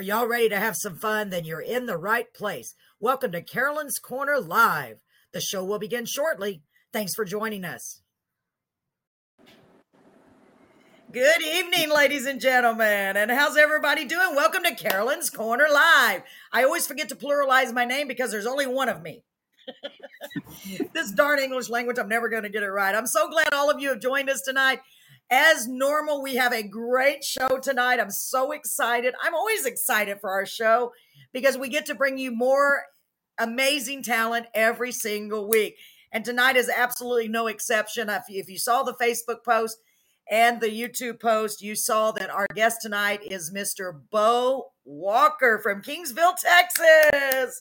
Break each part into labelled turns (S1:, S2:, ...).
S1: Are y'all ready to have some fun? Then you're in the right place. Welcome to Carolyn's Corner Live. The show will begin shortly. Thanks for joining us. Good evening, ladies and gentlemen. And how's everybody doing? Welcome to Carolyn's Corner Live. I always forget to pluralize my name because there's only one of me. this darn English language, I'm never going to get it right. I'm so glad all of you have joined us tonight. As normal, we have a great show tonight. I'm so excited. I'm always excited for our show because we get to bring you more amazing talent every single week. And tonight is absolutely no exception. If you, saw the Facebook post, and the YouTube post, you saw that our guest tonight is Mr. Beau Walker from Kingsville, Texas.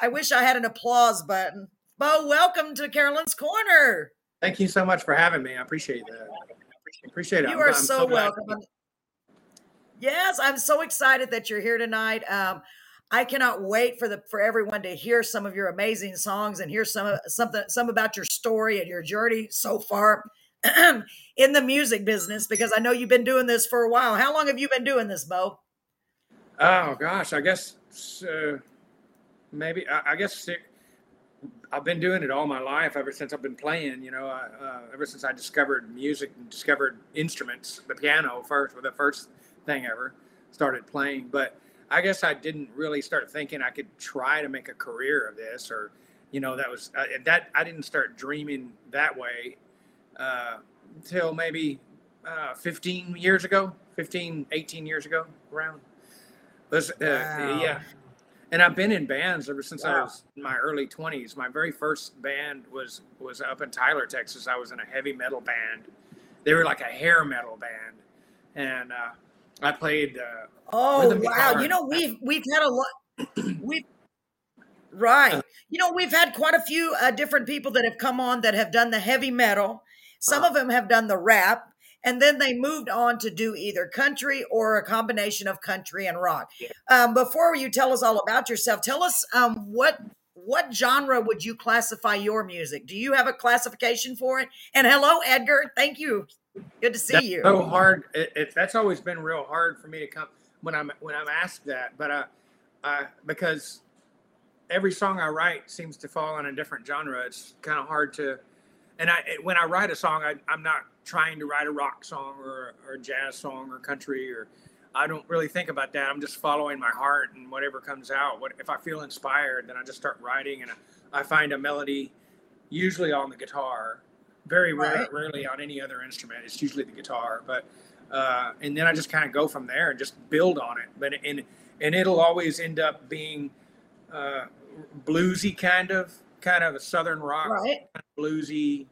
S1: I wish I had an applause button. Beau, welcome to Carolyn's Corner.
S2: Thank you so much for having me. I appreciate that. Appreciate it.
S1: You are I'm, so, I'm so welcome. Yes, I'm so excited that you're here tonight. Um, I cannot wait for the for everyone to hear some of your amazing songs and hear some something some about your story and your journey so far. in the music business because I know you've been doing this for a while. How long have you been doing this, Beau?
S2: Oh gosh, I guess uh, maybe I, I, guess I've been doing it all my life ever since I've been playing. You know, uh, ever since I discovered music and discovered instruments, the piano first, was the first thing ever started playing. But I guess I didn't really start thinking I could try to make a career of this, or you know, that was uh, that I didn't start dreaming that way uh, until maybe uh, 15 years ago, 15, 18 years ago, around. Was, uh, wow. Yeah. And I've been in bands ever since wow. I was in my early 20s. My very first band was was up in Tyler, Texas. I was in a heavy metal band. They were like a hair metal band, and uh, I played. Uh,
S1: oh wow! Guitar. You know we've we've had a lot. we've right. Uh. You know we've had quite a few uh, different people that have come on that have done the heavy metal, some uh-huh. of them have done the rap, and then they moved on to do either country or a combination of country and rock. Yeah. Um, before you tell us all about yourself, tell us um, what what genre would you classify your music? Do you have a classification for it? And hello, Edgar. Thank you. Good to see
S2: that's
S1: you.
S2: So hard. It, it, that's always been real hard for me to come when I'm when I'm asked that, but uh, uh, because every song I write seems to fall in a different genre. It's kind of hard to and I when I write a song, I, I'm not trying to write a rock song or, or a jazz song or country or I don't really think about that. I'm just following my heart and whatever comes out. What if I feel inspired, then I just start writing and I, I find a melody, usually on the guitar, very right. rarely on any other instrument. It's usually the guitar, but uh, and then I just kind of go from there and just build on it. But and and it'll always end up being uh, bluesy kind of kind of a southern rock, right. bluesy,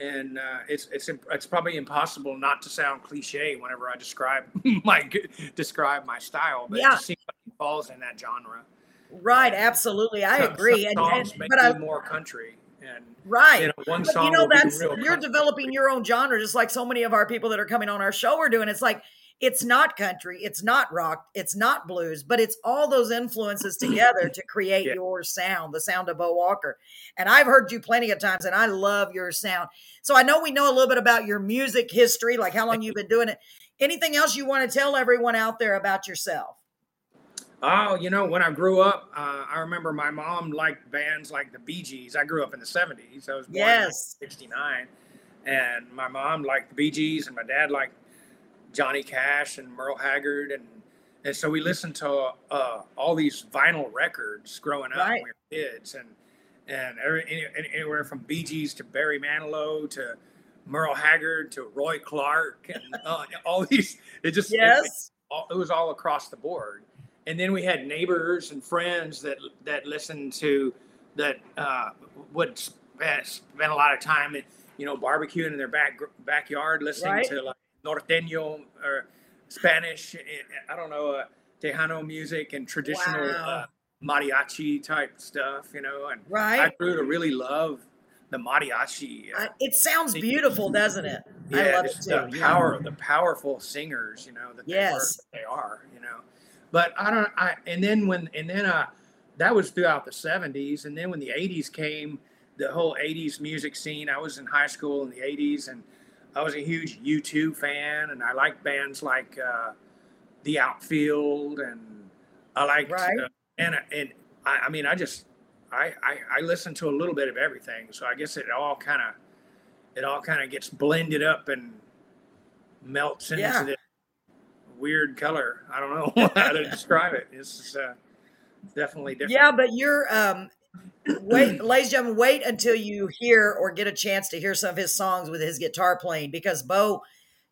S2: and uh, it's it's it's probably impossible not to sound cliche whenever I describe my describe my style, but yeah. it seems like it falls in that genre.
S1: Right, absolutely, I some, agree.
S2: Some and, and but I, more country. And,
S1: right, you know, one but, song. You know, that's you're country. developing your own genre, just like so many of our people that are coming on our show are doing. It's like it's not country, it's not rock, it's not blues, but it's all those influences together to create yeah. your sound, the sound of Beau Walker. And I've heard you plenty of times, and I love your sound. So I know we know a little bit about your music history, like how long you've been doing it. Anything else you want to tell everyone out there about yourself?
S2: Oh, you know, when I grew up, uh, I remember my mom liked bands like the Bee Gees. I grew up in the 70s. I was born yes. in 69. And my mom liked the Bee Gees, and my dad liked Johnny Cash and Merle Haggard, and and so we listened to uh, all these vinyl records growing up right. when we were kids, and and every, anywhere from Bee Gees to Barry Manilow to Merle Haggard to Roy Clark and uh, all these. It just
S1: yes,
S2: it, it, was all across the board. And then we had neighbors and friends that that listened to that uh, would spend, spend a lot of time, you know, barbecuing in their back backyard, listening right. to like norteño or Spanish. Eh, I don't know, uh, Tejano music and traditional wow. uh, mariachi type stuff, you know. And
S1: right.
S2: I grew to really love the mariachi.
S1: Uh, it sounds beautiful, doesn't it?
S2: Yeah, I love it too. The power, yeah. the powerful singers, you know, that yes. they, are, they are, you know. But I don't. I and then when and then uh, that was throughout the '70s, and then when the '80s came, the whole '80s music scene. I was in high school in the '80s, and I was a huge U2 fan, and I like bands like uh, the outfield, and I liked
S1: Right.
S2: uh, and and I, I mean I just I, I I listen to a little bit of everything, so I guess it all kind of it all kind of gets blended up and melts into
S1: Yeah.
S2: this weird color. I don't know how to describe it. It's uh, definitely different.
S1: Yeah, but you're um wait, ladies and gentlemen, wait until you hear or get a chance to hear some of his songs with his guitar playing because Beau,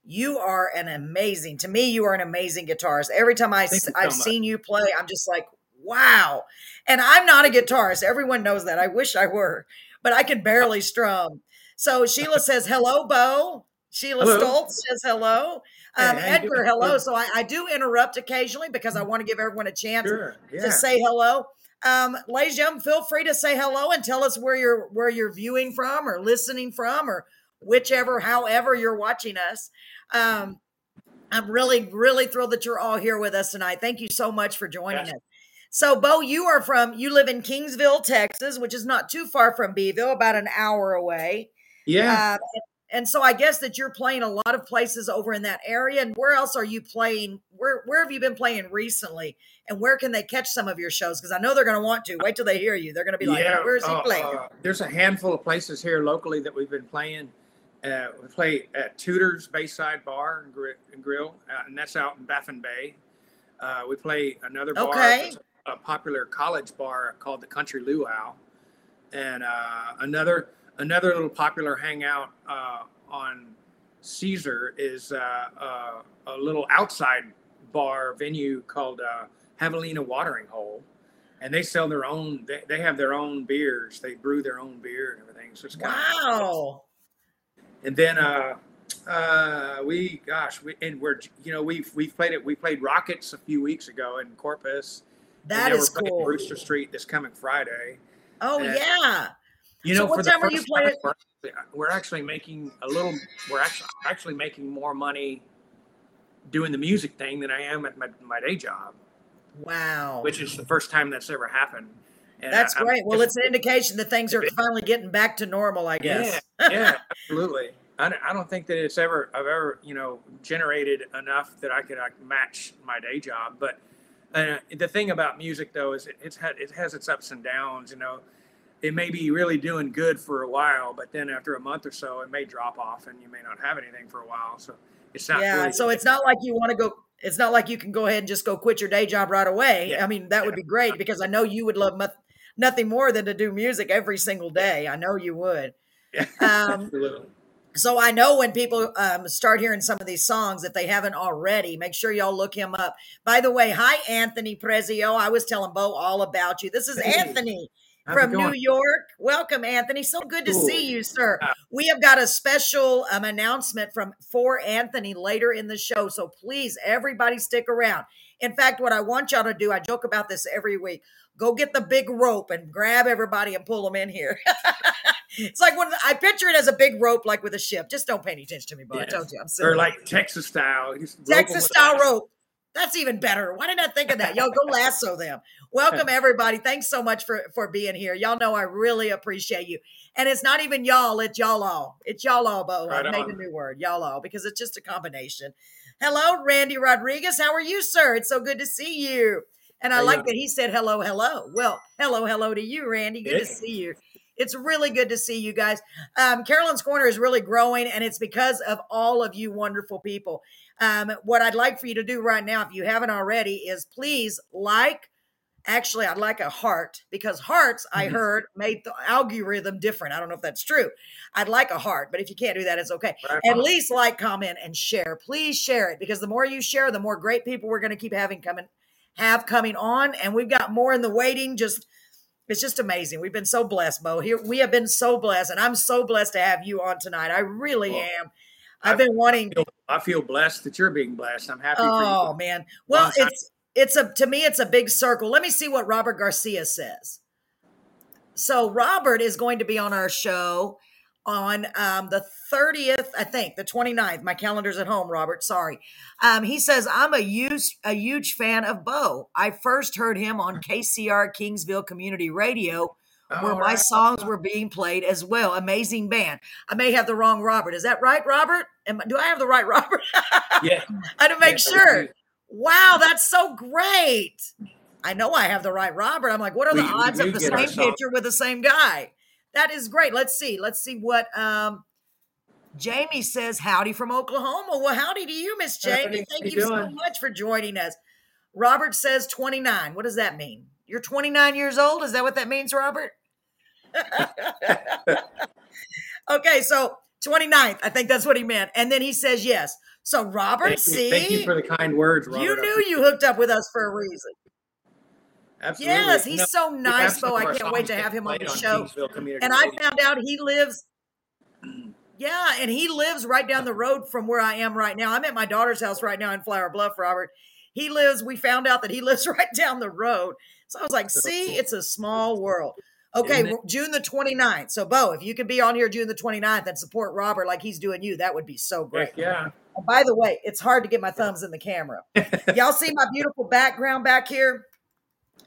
S1: you are an amazing. To me, you are an amazing guitarist. Every time I
S2: Thank you so
S1: seen you play, I'm just like, wow. And I'm not a guitarist. Everyone knows that. I wish I were, but I can barely strum. So Sheila says hello, Beau. Sheila
S2: Hello.
S1: Stoltz says hello.
S2: Hey,
S1: Um,
S2: you
S1: Edgar, hello. So I, I do interrupt occasionally because I want to give everyone a chance
S2: Sure. Yeah.
S1: to say hello. Um, ladies and gentlemen, feel free to say hello and tell us where you're where you're viewing from or listening from or whichever, however you're watching us. Um, I'm really, really thrilled that you're all here with us tonight. Thank you so much for joining
S2: Yes.
S1: us. So, Beau, you are from you live in Kingsville, Texas, which is not too far from Beeville, about an hour away.
S2: yeah.
S1: Uh, and, so I guess that you're playing a lot of places over in that area. And where else are you playing? Where where have you been playing recently? And where can they catch some of your shows? Because I know they're going to want to. Wait till they hear you. They're going to be like, "Where's he
S2: uh,
S1: playing?"
S2: uh, there's a handful of places here locally that we've been playing. Uh, we play at Tudor's Bayside Bar and, Gri- and Grill, uh, and that's out in Baffin Bay. Uh, we play another bar,
S1: Okay.
S2: a popular college bar called the Country Luau, and uh, another another little popular hangout uh, on Caesar is uh, uh, a little outside bar venue called uh, Javelina Watering Hole, and they sell their own. They, they have their own beers. They brew their own beer and everything. So it's kind of
S1: wow.
S2: and then uh, uh, we, gosh, we and we're you know we've we've played it. We played Rockets a few weeks ago in Corpus.
S1: That is cool.
S2: Brewster Street this coming Friday.
S1: Oh
S2: and-
S1: yeah.
S2: You know,
S1: what
S2: for the first time, we're, we're actually making a little. We're actually actually making more money doing the music thing than I am at my, my day job,
S1: Wow.
S2: which is the first time that's ever happened. And
S1: That's
S2: I-
S1: great. Well, it's an indication that things are finally getting back to normal, I guess.
S2: Yeah, yeah, absolutely. I don't, I don't think that it's ever I've ever you know generated enough that I could like, match my day job. But uh, the thing about music though is it, it's had, it has its ups and downs. You know, it may be really doing good for a while, but then after a month or so, it may drop off, and you may not have anything for a while. So it's not.
S1: yeah.
S2: really-
S1: So it's not like you want to go. It's not like you can go ahead and just go quit your day job right away.
S2: Yeah.
S1: I mean, that would be great because I know you would love nothing more than to do music every single day. I know you would.
S2: Yeah,
S1: Um,
S2: absolutely.
S1: So I know when people um, start hearing some of these songs, if they haven't already, make sure y'all look him up. By the way, hi Anthony Prezio. I was telling Beau all about you. This is
S2: Hey.
S1: Anthony
S2: How's
S1: from New? York. Welcome, Anthony. So good to
S2: Cool.
S1: see you, sir. We have got a special um, announcement from for Anthony later in the show, so please, everybody, stick around. In fact, what I want y'all to do, I joke about this every week. Go get the big rope and grab everybody and pull them in here. it's like when I picture it as a big rope, like with a ship. Just don't pay any attention to me, bro. I told you I'm silly.
S2: Or like Texas style. You just rope 'em
S1: Texas style rope. That's even better. Why didn't I think of that? Y'all go lasso them. Welcome everybody. Thanks so much for for being here. Y'all know I really appreciate you. And it's not even y'all, it's y'all all. It's y'all all, Beau.
S2: Right
S1: I've made a new word, y'all all, because it's just a combination. Hello, Randy Rodriguez. How are you, sir? It's so good to see you. And I like that he said hello, hello. Well, hello, hello to you, Randy. Good to see you. It's really good to see you guys. Um, Carolyn's Corner is really growing, and it's because of all of you wonderful people. Um, what I'd like for you to do right now, if you haven't already, is please like. Actually, I'd like a heart because hearts, I heard, made the algorithm different. I don't know if that's true. I'd like a heart, but if you can't do that, it's okay.
S2: Right
S1: At least like, comment, and share. Please share it because the more you share, the more great people we're going to keep having coming, have coming on, and we've got more in the waiting. Just it's just amazing. We've been so blessed, Beau. Here we have been so blessed, and I'm so blessed to have you on tonight. I really
S2: Well,
S1: am. I've been wanting.
S2: feel- I feel blessed that you're being blessed. I'm happy
S1: Oh
S2: for you.
S1: Oh, man. Well, it's it's a to me it's a big circle. Let me see what Robert Garcia says. So Robert is going to be on our show on um, the 30th, I think, the 29th. My calendar's at home, Robert. Sorry. Um, he says, I'm a huge, a huge fan of Beau. I first heard him on KCR Kingsville Community Radio, where
S2: All
S1: my songs were being played as well. Amazing band. I may have the wrong Robert. Is that right, Robert? Am, do I have the right Robert?
S2: Yeah.
S1: I had to make
S2: Yeah,
S1: sure. Wow, that's so great. I know I have the right Robert. I'm like, what are the
S2: We- we
S1: odds of the same picture with the same guy? That is great. Let's see. Let's see what um Jamie says. Howdy from Oklahoma. Well, howdy to you, Miss Jamie. Thank you
S2: you
S1: so much for joining us. Robert says 29. What does that mean? You're 29 years old? Is that what that means, Robert? okay, so 29th. I think that's what he meant. And then he says yes. So Robert,
S2: Thank you,
S1: see,
S2: thank you for the kind words, Robert.
S1: you knew you hooked up with us for a reason.
S2: Absolutely.
S1: Yes, he's
S2: know,
S1: so nice,
S2: Beau.
S1: I can't wait to have him on the show. And I found out he lives, yeah, and he lives right down the road from where I am right now. I'm at my daughter's house right now in Flower Bluff, Robert. He lives, we found out that he lives right down the road. So I was like,
S2: So
S1: see,
S2: cool.
S1: it's a small world. Okay, well, June the 29th. So, Beau, if you could be on here June the 29th and support Robert like he's doing you, that would be so great.
S2: Heck yeah.
S1: And by the way, it's hard to get my thumbs in the camera. Y'all see my beautiful background back here?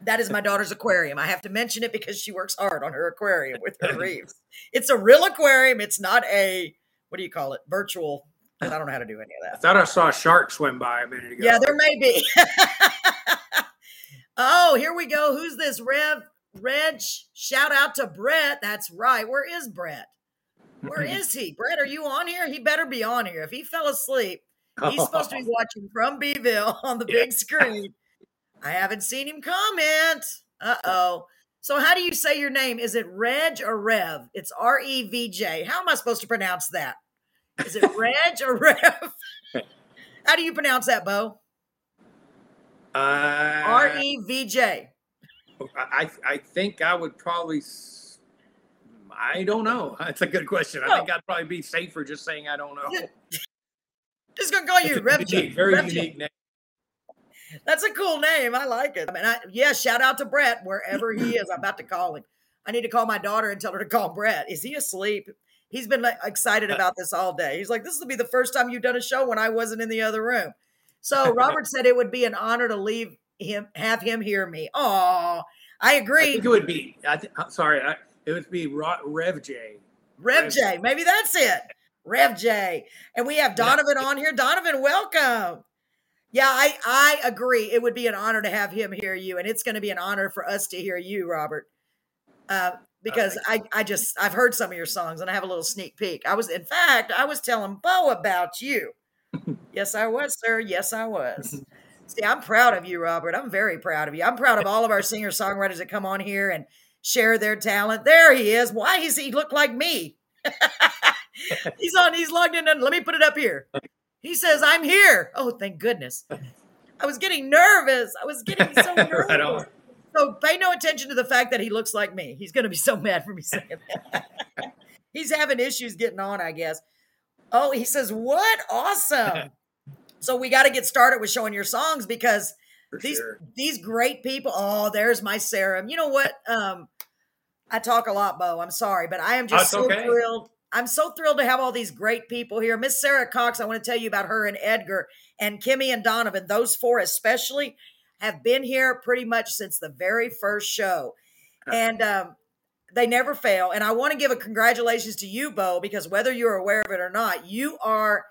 S1: That is my daughter's aquarium. I have to mention it because she works hard on her aquarium with her reefs. It's a real aquarium. It's not a what do you call it? Virtual. I don't know how to do any of that.
S2: I thought I saw a shark swim by a minute ago.
S1: Yeah, there may be. oh, here we go. Who's this? Rev Reg. Shout out to Brett. That's right. Where is Brett? Where is he? Brett, are you on here? He better be on here. If he fell asleep, He's supposed to be watching from Beeville on the big screen. I haven't seen him comment. Uh oh. So, how do you say your name? Is it Reg or Rev? It's R E V J. How am I supposed to pronounce that? Is it Reg or Rev? How do you pronounce that, Beau?
S2: Uh,
S1: R E V J.
S2: I I think I would probably. I don't know. That's a good question. I
S1: Oh.
S2: think I'd probably be safer just saying I don't know.
S1: Just gonna call you Rev J.
S2: very
S1: Rev J.
S2: unique name.
S1: That's a cool name. I like it. I mean, I, yeah, shout out to Brett wherever he is. I'm about to call him. I need to call my daughter and tell her to call Brett. Is he asleep? He's been like, excited uh, about this all day. He's like, this will be the first time you've done a show when I wasn't in the other room. So Robert said it would be an honor to leave him, have him hear me. Oh, I
S2: I
S1: agree.
S2: think it would be. I th- I'm sorry. I, it would be Rev J.
S1: Rev
S2: Rev-
S1: J. Maybe that's it. Rev J. And we have Donovan on here. Donovan, welcome. Yeah, I, I agree. It would be an honor to have him hear you, and it's going to be an honor for us to hear you, Robert. Uh, because I, I just I've heard some of your songs and I have a little sneak peek. I was in fact I was telling Beau about you. yes, I was, sir. Yes, I was. See, I'm proud of you, Robert. I'm very proud of you. I'm proud of all of our singer songwriters that come on here and share their talent. There he is. Why does he look like me? he's on. He's logged in. And let me put it up here. He says, "I'm here." Oh, thank goodness. I was getting nervous. I was getting so nervous.
S2: Right.
S1: So pay no attention to the fact that he looks like me. He's going to be so mad for me saying that. He's having issues getting on, I guess. Oh, he says, "What? Awesome!" so we got to get started with showing your songs because
S2: For
S1: these
S2: sure.
S1: these great people. Oh, there's my Sarah. You know what? Um, I talk a lot, Beau. I'm sorry, but I am just
S2: That's
S1: so
S2: okay.
S1: thrilled. I'm so thrilled to have all these great people here. Miss Sarah Cox, I want to tell you about her and Edgar and Kimmy and Donovan. Those four especially have been here pretty much since the very first show. And um, they never fail. And I want to give a congratulations to you, Beau, because whether you're aware of it or not, you are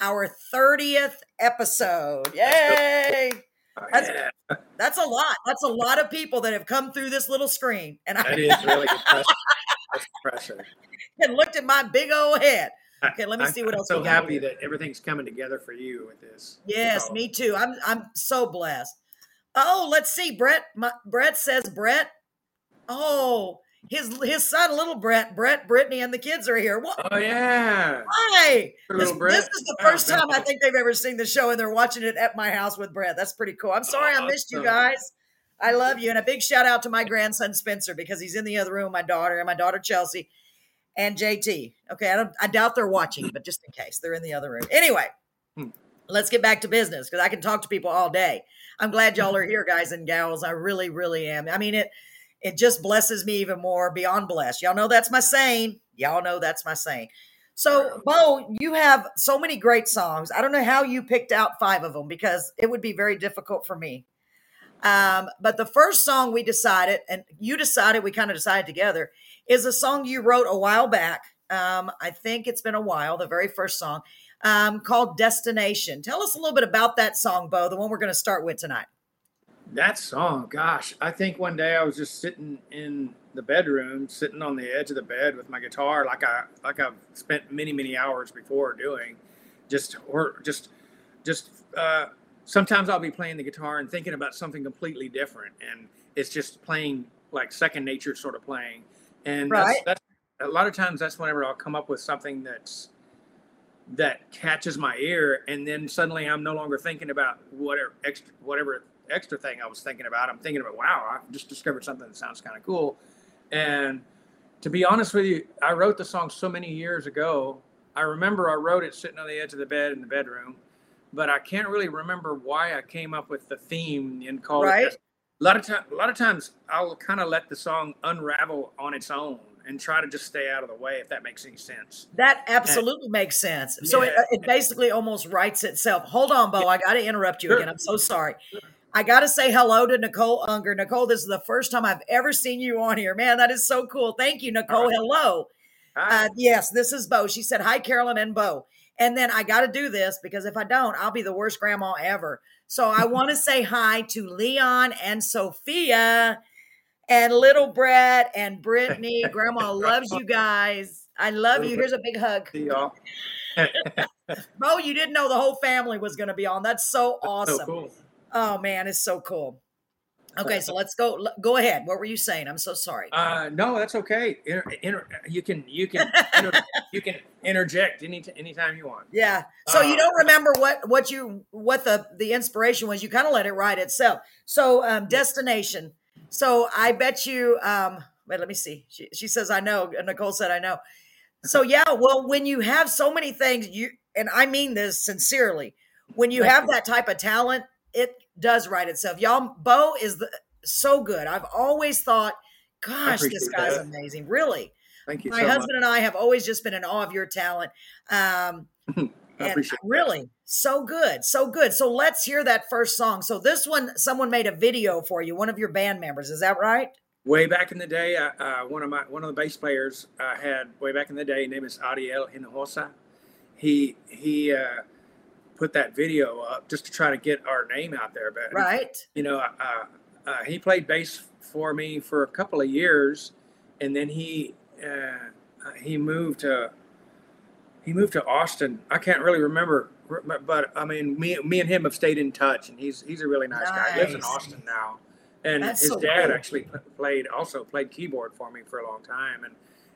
S1: our 30th episode. Yay! That's-
S2: Yeah,
S1: That's a lot. That's a lot of people that have come through this little screen. And I
S2: that is really impressive. That's impressive.
S1: And looked at my big old head. Okay, let me see what else.
S2: I'm
S1: else
S2: so happy
S1: here.
S2: that everything's coming together for you with this.
S1: Yes,
S2: So,
S1: me too. I'm I'm so blessed. Oh, let's see. Brett my, Brett says Brett. Oh, his his son, little Brett, Brett, Brittany, and the kids are here. What?
S2: Oh yeah.
S1: Hi. This, this is the
S2: Wow,
S1: first time I think they've ever seen the show, and they're watching it at my house with Brett. That's pretty cool. I'm sorry I missed you guys. I love you, and a big shout out to my grandson Spencer because he's in the other room. with My daughter and my daughter Chelsea and JT. Okay, I don't. I doubt they're watching, but just in case, they're in the other room. Anyway,
S2: Hmm.
S1: let's get back to business because I can talk to people all day. I'm glad y'all are here, guys and gals. I really, really am. I mean it. It just blesses me even more beyond blessed. Y'all know that's my saying. Y'all know that's my saying. So, Beau, you have so many great songs. I don't know how you picked out five of them because it would be very difficult for me. Um, but the first song we decided, and you decided, we kind of decided together, is a song you wrote a while back. Um, I think it's been a while, the very first song. um, called Destination. Tell us a little bit about that song, Beau, the one we're going to start with tonight.
S2: That song, gosh, I think one day I was just sitting in the bedroom, sitting on the edge of the bed with my guitar, like I like I've spent many many hours before doing, just or just just uh, sometimes I'll be playing the guitar and thinking about something completely different, and it's just playing like second nature sort of playing, and
S1: right.
S2: that's, that's a lot of times that's whenever I'll come up with something that's that catches my ear, and then suddenly I'm no longer thinking about whatever extra whatever extra thing I was thinking about. I'm thinking about, wow, I just discovered something that sounds kind of cool. And to be honest with you, I wrote the song so many years ago. I remember I wrote it sitting on the edge of the bed in the bedroom, but I can't really remember why I came up with the theme and called
S1: right.
S2: it. A lot of time, a lot of times, I'll kind of let the song unravel on its own and try to just stay out of the way, if that makes any sense.
S1: That absolutely and, makes sense. So yeah. it, it basically almost writes itself. Hold on, Beau. I got to interrupt you sure. again. I'm so sorry. I got to say hello to Nicole Unger. Nicole, this is the first time I've ever seen you on here. Man, that is so cool. Thank you, Nicole. Right. Hello. Uh, yes, this is Beau. She said, Hi, Carolyn and Beau. And then I got to do this because if I don't, I'll be the worst grandma ever. So I want to say hi to Leon and Sophia and little Brett and Brittany. Grandma loves you guys. I love you. Here's a big hug.
S2: See y'all.
S1: Beau, you didn't know the whole family was going to be on. That's so awesome.
S2: So cool.
S1: Oh man, it's so cool. Okay, so let's go. Go ahead. What were you saying? I'm so sorry.
S2: Uh, no, that's okay. Inter, inter, you can you can inter, you can interject any anytime you want.
S1: Yeah. So uh, you don't remember what what you what the the inspiration was. You kind of let it write itself. So um, destination. So I bet you. Um, wait, let me see. She she says I know. Nicole said I know. So yeah. Well, when you have so many things, you and I mean this sincerely. When you have that type of talent it does write itself. Y'all, Beau is the, so good. I've always thought, gosh, this guy's that. amazing. Really.
S2: Thank you.
S1: My
S2: so
S1: husband
S2: much.
S1: and I have always just been in awe of your talent. Um, and really that. so good, so good. So let's hear that first song. So this one, someone made a video for you, one of your band members. Is that right?
S2: Way back in the day, uh, uh, one of my one of the bass players I had way back in the day, name is Ariel Hinojosa. He he uh, put that video up just to try to get our name out there. But
S1: right,
S2: you know, uh, uh, he played bass for me for a couple of years, and then he uh, he moved to he moved to Austin. I can't really remember, but I mean, me me and him have stayed in touch, and he's he's a really nice, nice. guy. He lives in Austin now, and That's his so dad cool. actually played also played keyboard for me for a long time, and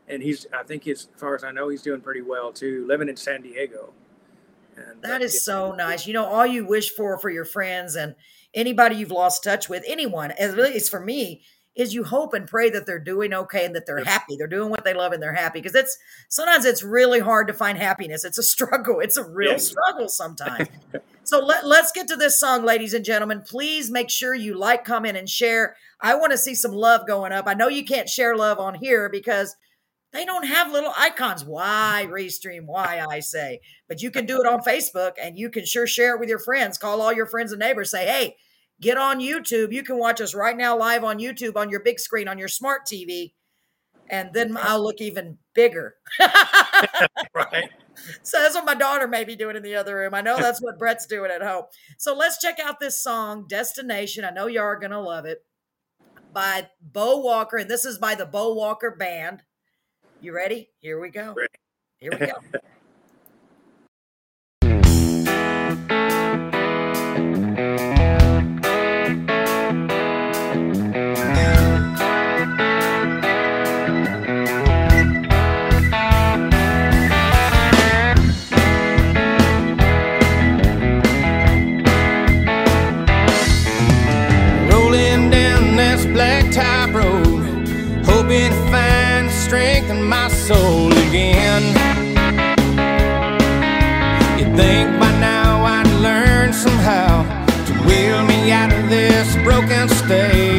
S2: and he's I think he's, as far as I know he's doing pretty well too, living in San Diego.
S1: And uh, that is so nice. You know, all you wish for for your friends and anybody you've lost touch with, anyone, as really it's for me, is you hope and pray that they're doing okay and that they're happy. They're doing what they love and they're happy. Because it's sometimes it's really hard to find happiness. It's a struggle. It's a real struggle sometimes. so let, let's get to this song, ladies and gentlemen. Please make sure you like, comment, and share. I want to see some love going up. I know you can't share love on here because they don't have little icons. Why restream? Why I say, but you can do it on Facebook and you can sure share it with your friends. Call all your friends and neighbors. Say, hey, get on YouTube. You can watch us right now live on YouTube on your big screen on your smart TV, and then I'll look even bigger.
S2: right.
S1: So that's what my daughter may be doing in the other room. I know that's what Brett's doing at home. So let's check out this song, Destination. I know y'all are going to love it by Beau Walker, and this is by the Beau Walker Band. You ready? Here we go. Here we go.
S3: soul again. You'd think by now I'd learn somehow to wheel me out of this broken state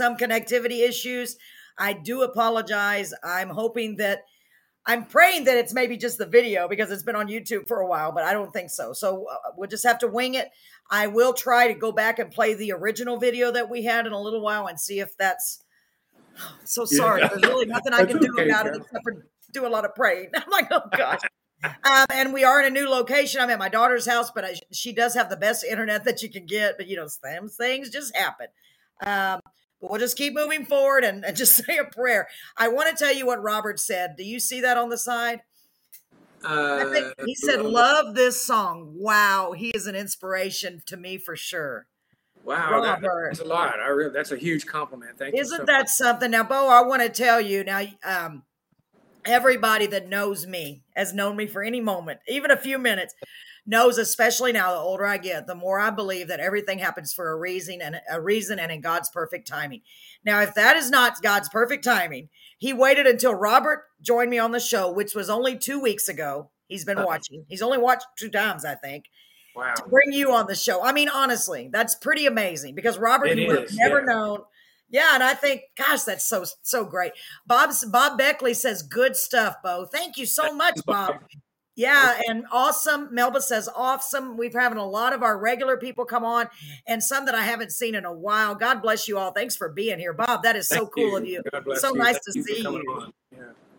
S1: some connectivity issues. I do apologize. I'm hoping that I'm praying that it's maybe just the video because it's been on YouTube for a while, but I don't think so. So uh, we'll just have to wing it. I will try to go back and play the original video that we had in a little while and see if that's so sorry.
S2: Yeah.
S1: There's really nothing I can do
S2: okay,
S1: about it except for do a lot of praying. I'm like, oh gosh. Um, and we are in a new location. I'm at my daughter's house, but I, she does have the best internet that you can get. But you know, some things just happen. Um, but we'll just keep moving forward and, and just say a prayer. I want to tell you what Robert said. Do you see that on the side? I
S2: Uh,
S1: think he said, "Love this song." Wow, he is an inspiration to me for sure.
S2: Wow, that, that's a lot. I really, that's a huge compliment. Thank you.
S1: Isn't
S2: so
S1: that
S2: much.
S1: something? Now, Beau, I want to tell you now. Um, everybody that knows me has known me for any moment, even a few minutes, knows. Especially now, the older I get, the more I believe that everything happens for a reason and a reason and in God's perfect timing. Now, if that is not God's perfect timing, He waited until Robert joined me on the show, which was only two weeks ago. He's been
S2: Uh.
S1: watching. He's only watched two times, I think
S2: Wow.
S1: to bring you on the show. I mean, honestly, that's pretty amazing because Robert,
S2: It
S1: you would have
S2: is,
S1: never
S2: yeah.
S1: known. Yeah, and I think, gosh, that's so so great. Bob's Bob Beckley says, "Good stuff, Beau. Thank you so much, Bob." Yeah, and awesome. Melba says, "Awesome." We've having a lot of our regular people come on, and some that I haven't seen in a while. God bless you all. Thanks for being here, Bob. That is so
S2: Thank
S1: cool of you.
S2: God bless
S1: So
S2: you.
S1: nice
S2: Thank
S1: to
S2: you
S1: see you.
S2: Yeah.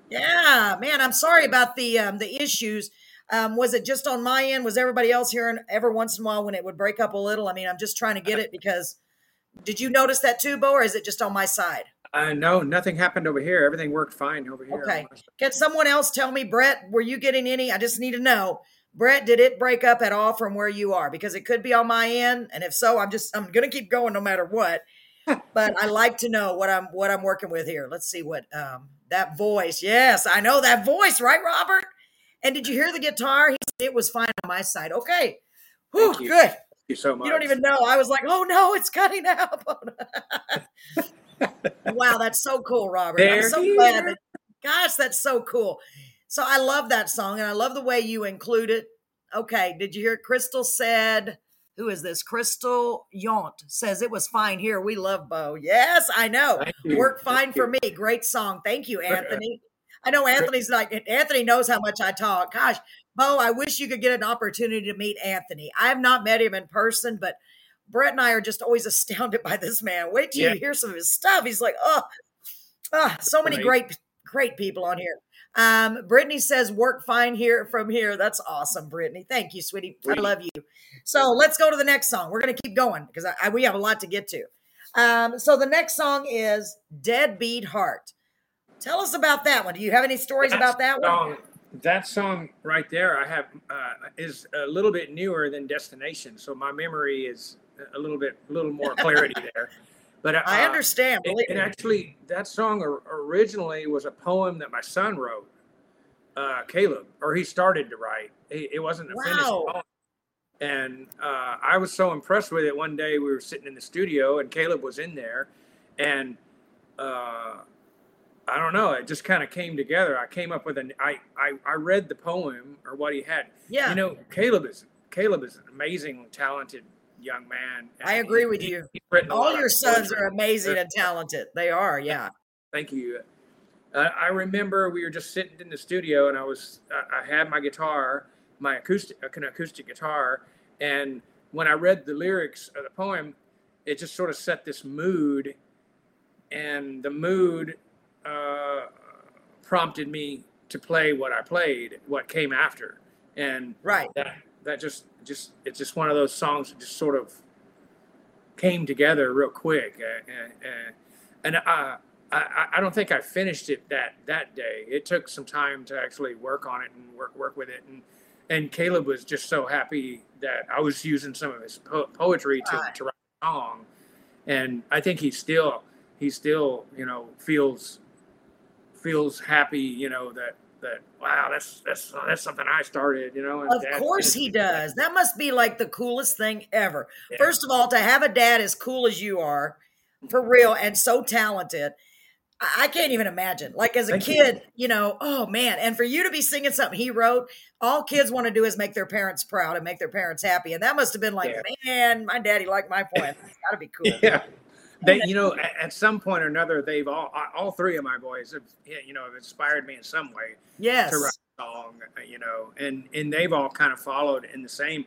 S1: Yeah, man, I'm sorry about the um, the issues. Um, was it just on my end? Was everybody else hearing every once in a while when it would break up a little? I mean, I'm just trying to get it because did you notice that too, Beau, or is it just on my side?
S2: Uh, no, nothing happened over here. Everything worked fine over here.
S1: Okay. Can someone else tell me, Brett, were you getting any? I just need to know. Brett, did it break up at all from where you are? Because it could be on my end. And if so, I'm just I'm gonna keep going no matter what. but I like to know what I'm what I'm working with here. Let's see what um, that voice. Yes, I know that voice, right, Robert? And did you hear the guitar? He said it was fine on my side. Okay, Whew,
S2: you.
S1: good.
S2: Thank you so much.
S1: You don't even know. I was like, oh no, it's cutting out. wow, that's so cool, Robert.
S2: There
S1: I'm so glad. That, gosh, that's so cool. So I love that song, and I love the way you include it. Okay, did you hear? Crystal said, "Who is this?" Crystal Yont says it was fine here. We love Beau. Yes, I know.
S2: Thank.
S1: Worked
S2: Thank
S1: fine for
S2: you.
S1: me. Great song. Thank you, Anthony. I know Anthony's like Anthony knows how much I talk. Gosh, Bo, I wish you could get an opportunity to meet Anthony. I have not met him in person, but Brett and I are just always astounded by this man. Wait till
S2: Yeah.
S1: you hear some of his stuff. He's like, oh, ah, so many
S2: Right.
S1: great, great people on here. Um, Brittany says, work fine here from here. That's awesome, Brittany. Thank you, sweetie. I love you. So let's go to the next song. We're going to keep going because I, I, we have a lot to get to. Um, so the next song is Deadbeat Heart. Tell us about that one. Do you have any stories about that one?
S2: that song right there, I have uh, is a little bit newer than Destination, so my memory is a little bit, a little more clarity there. But uh,
S1: I understand.
S2: It, it actually, that song originally was a poem that my son wrote, uh, Caleb, or he started to write. It, it wasn't a finished
S1: Wow.
S2: poem. And uh, I was so impressed with it. One day we were sitting in the studio and Caleb was in there, and uh, I don't know, it just kind of came together. I came up with an I, I I read the poem or what he had.
S1: yeah,
S2: You know, Caleb is Caleb is an amazing, talented young man.
S1: I agree
S2: he-
S1: with you.
S2: he's written a lot
S1: all your sons are amazing and talented. They are. Yeah.
S2: Thank you. Uh, I remember we were just sitting in the studio, and I was I, I had my guitar, my acoustic an acoustic guitar, and when I read the lyrics of the poem, it just sort of set this mood, and the mood uh, prompted me to play what I played, what came after, and
S1: Right.
S2: that that just just it's just one of those songs that just sort of came together real quick uh, and uh, I, I don't think I finished it that that day. It took some time to actually work on it and work work with it. And and Caleb was just so happy that I was using some of his po- poetry to,
S1: Right.
S2: to write a song. And I think he still he still you know feels feels happy you know that that wow that's that's that's something I started you know.
S1: Of course he does. That must be like the coolest thing ever.
S2: Yeah.
S1: First of all, to have a dad as cool as you are, for mm-hmm. real, and so talented, I can't even imagine. Like as a
S2: Thank
S1: kid, you know, oh man, and for you to be singing something he wrote, all kids want to do is make their parents proud and make their parents happy, and that must have been like,
S2: Yeah.
S1: man, my daddy liked my poem. That's got to be cool.
S2: Yeah. They, you know, at, some point or another, they've all, all three of my boys have, you know, have inspired me in some way
S1: Yes.
S2: to write a song, uh, you know, and, and they've all kind of followed in the same.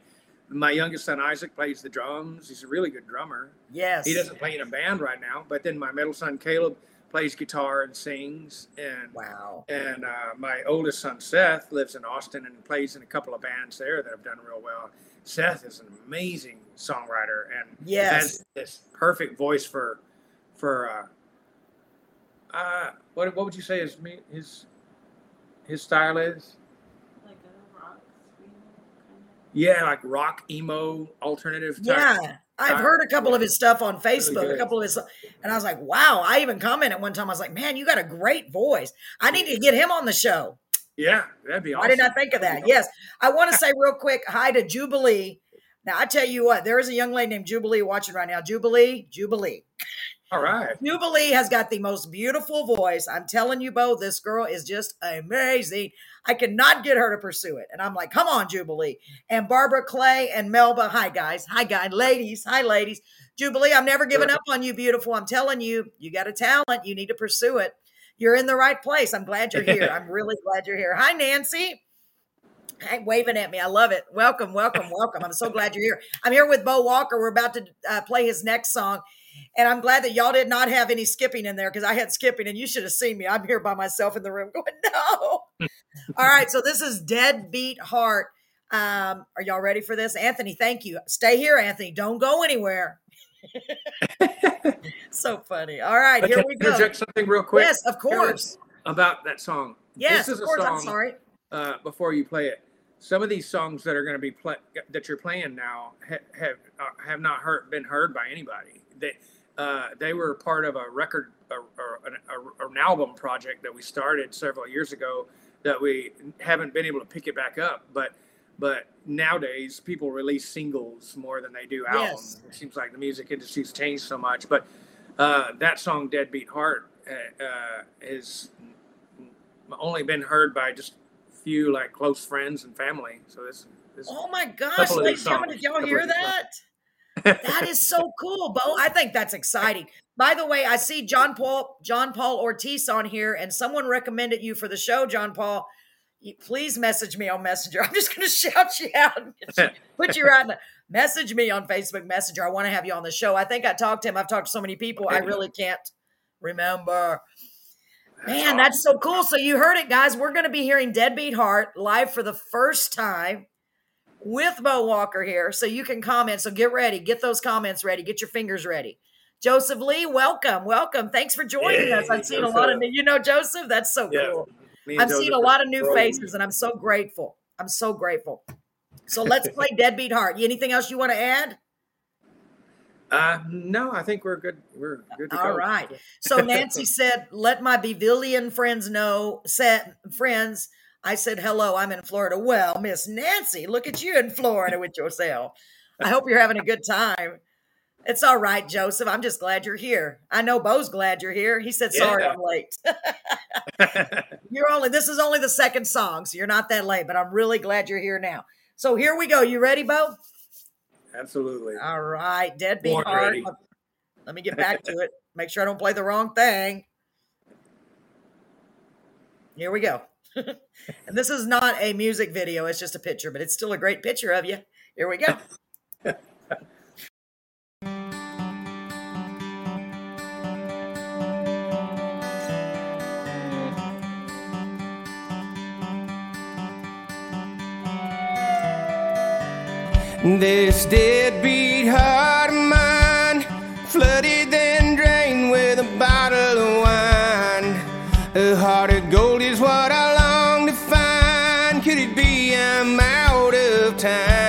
S2: My youngest son, Isaac, plays the drums. He's a really good drummer.
S1: Yes.
S2: He doesn't play in a band right now, but then my middle son, Caleb, plays guitar and sings. And,
S1: Wow.
S2: and uh, my oldest son, Seth, lives in Austin and plays in a couple of bands there that have done real well. Seth is an amazing songwriter and
S1: Yes.
S2: has this perfect voice for for uh, uh what what would you say his me- his his style is?
S4: Like a rock scream kind
S2: Yeah, like rock emo alternative type.
S1: Yeah. I've heard a couple of his stuff on Facebook, a couple of his, and I was like, wow. I even commented one time, I was like, man, you got a great voice. I need to get him on the show.
S2: Yeah, that'd be
S1: Why
S2: awesome.
S1: did I think of that? Yes. I want to say real quick hi to Jubilee. Now, I tell you what, there is a young lady named Jubilee watching right now. Jubilee, Jubilee.
S2: All right.
S1: Jubilee has got the most beautiful voice. I'm telling you, Beau, this girl is just amazing. I cannot get her to pursue it. And I'm like, come on, Jubilee. And Barbara Clay and Melba. Hi, guys. Hi, guys. Ladies. Hi, ladies. Jubilee, I'm never giving up on you, beautiful. I'm telling you, you got a talent. You need to pursue it. You're in the right place. I'm glad you're here. I'm really glad you're here. Hi, Nancy. Hey, waving at me. I love it. Welcome, welcome, welcome. I'm so glad you're here. I'm here with Beau Walker. We're about to uh, play his next song. And I'm glad that y'all did not have any skipping in there because I had skipping and you should have seen me. I'm here by myself in the room going, no. All right. So this is Deadbeat Heart. Um, are y'all ready for this? Anthony, thank you. Stay here, Anthony. Don't go anywhere. so funny. All right.
S2: But
S1: Here we go.
S2: interject something real quick
S1: Yes, of course.
S2: about that song.
S1: Yes,
S2: this is
S1: of course.
S2: a
S1: I'm sorry.
S2: Uh, before you play it. Some of these songs that are going to be play, that you're playing now ha- have uh, have not heard been heard by anybody. They uh, they were part of a record or, or an, album project that we started several years ago that we haven't been able to pick it back up. But but nowadays people release singles more than they do albums.
S1: Yes.
S2: It seems like the music industry's changed so much. But uh, that song "Deadbeat Heart" uh, uh, has only been heard by just few like close friends and family. So this, this
S1: Oh my gosh, ladies gentlemen, did y'all hear that? that is so cool, Beau. I think that's exciting. By the way, I see John Paul John Paul Ortiz on here, and someone recommended you for the show, John Paul. You- Please message me on Messenger. I'm just going to shout you out put you right in the message me on Facebook Messenger. I want to have you on the show. I think I talked to him. I've talked to so many people. I really can't remember. Man, that's so cool. So you heard it, guys. We're going to be hearing Deadbeat Heart live for the first time with Beau Walker here. So you can comment. So get ready. Get those comments ready. Get your fingers ready. Joseph Lee, welcome. Welcome. Thanks for joining us. I've seen a lot of
S2: Joseph.
S1: you know Joseph. That's so
S2: Yeah.
S1: cool. I've seen a lot of new faces and I'm so grateful. I'm so grateful. So let's play Deadbeat Heart. Anything else you want to add?
S2: Uh, no, I think we're good. We're good to go.
S1: All right. So Nancy said, "Let my Bevillian friends know." Said friends, I said, "Hello, I'm in Florida." Well, Miss Nancy, look at you in Florida with yourself. I hope you're having a good time. It's all right, Joseph. I'm just glad you're here. I know Beau's glad you're here. He said, "Sorry,
S2: Yeah.
S1: I'm late." you're only. This is only the second song, so you're not that late. But I'm really glad you're here now. So here we go. You ready, Beau?
S2: Absolutely.
S1: All right, deadbeat
S2: Born
S1: heart.
S2: ready.
S1: Let me get back to it. Make sure I don't play the wrong thing. Here we go. and this is not a music video, it's just a picture, but it's still a great picture of you. Here we go.
S3: This deadbeat heart of mine, flooded then drained with a bottle of wine. A heart of gold is what I long to find. Could it be I'm out of time?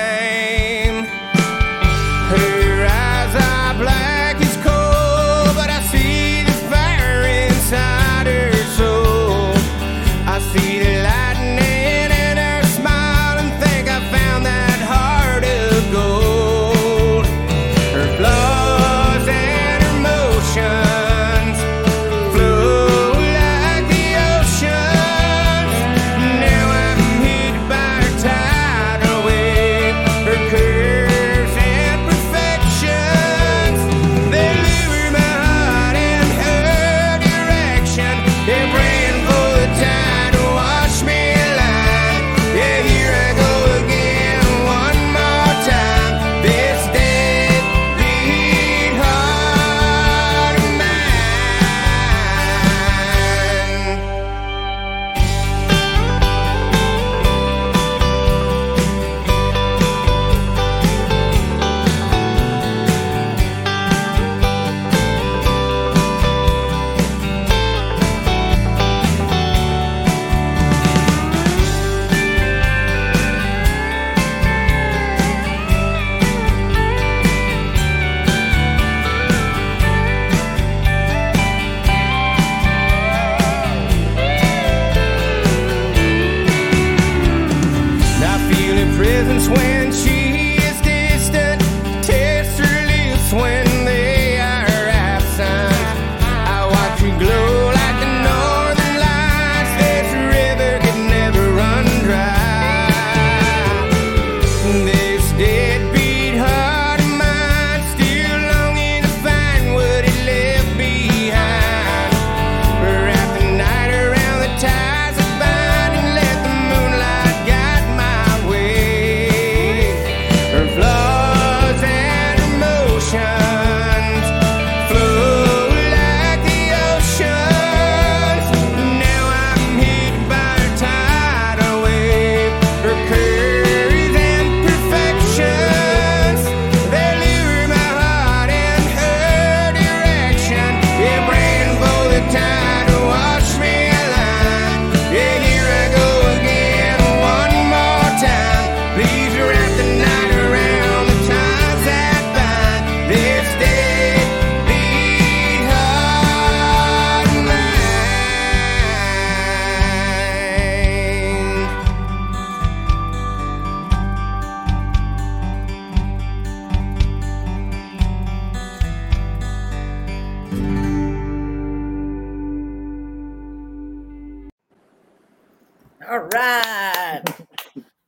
S1: All right.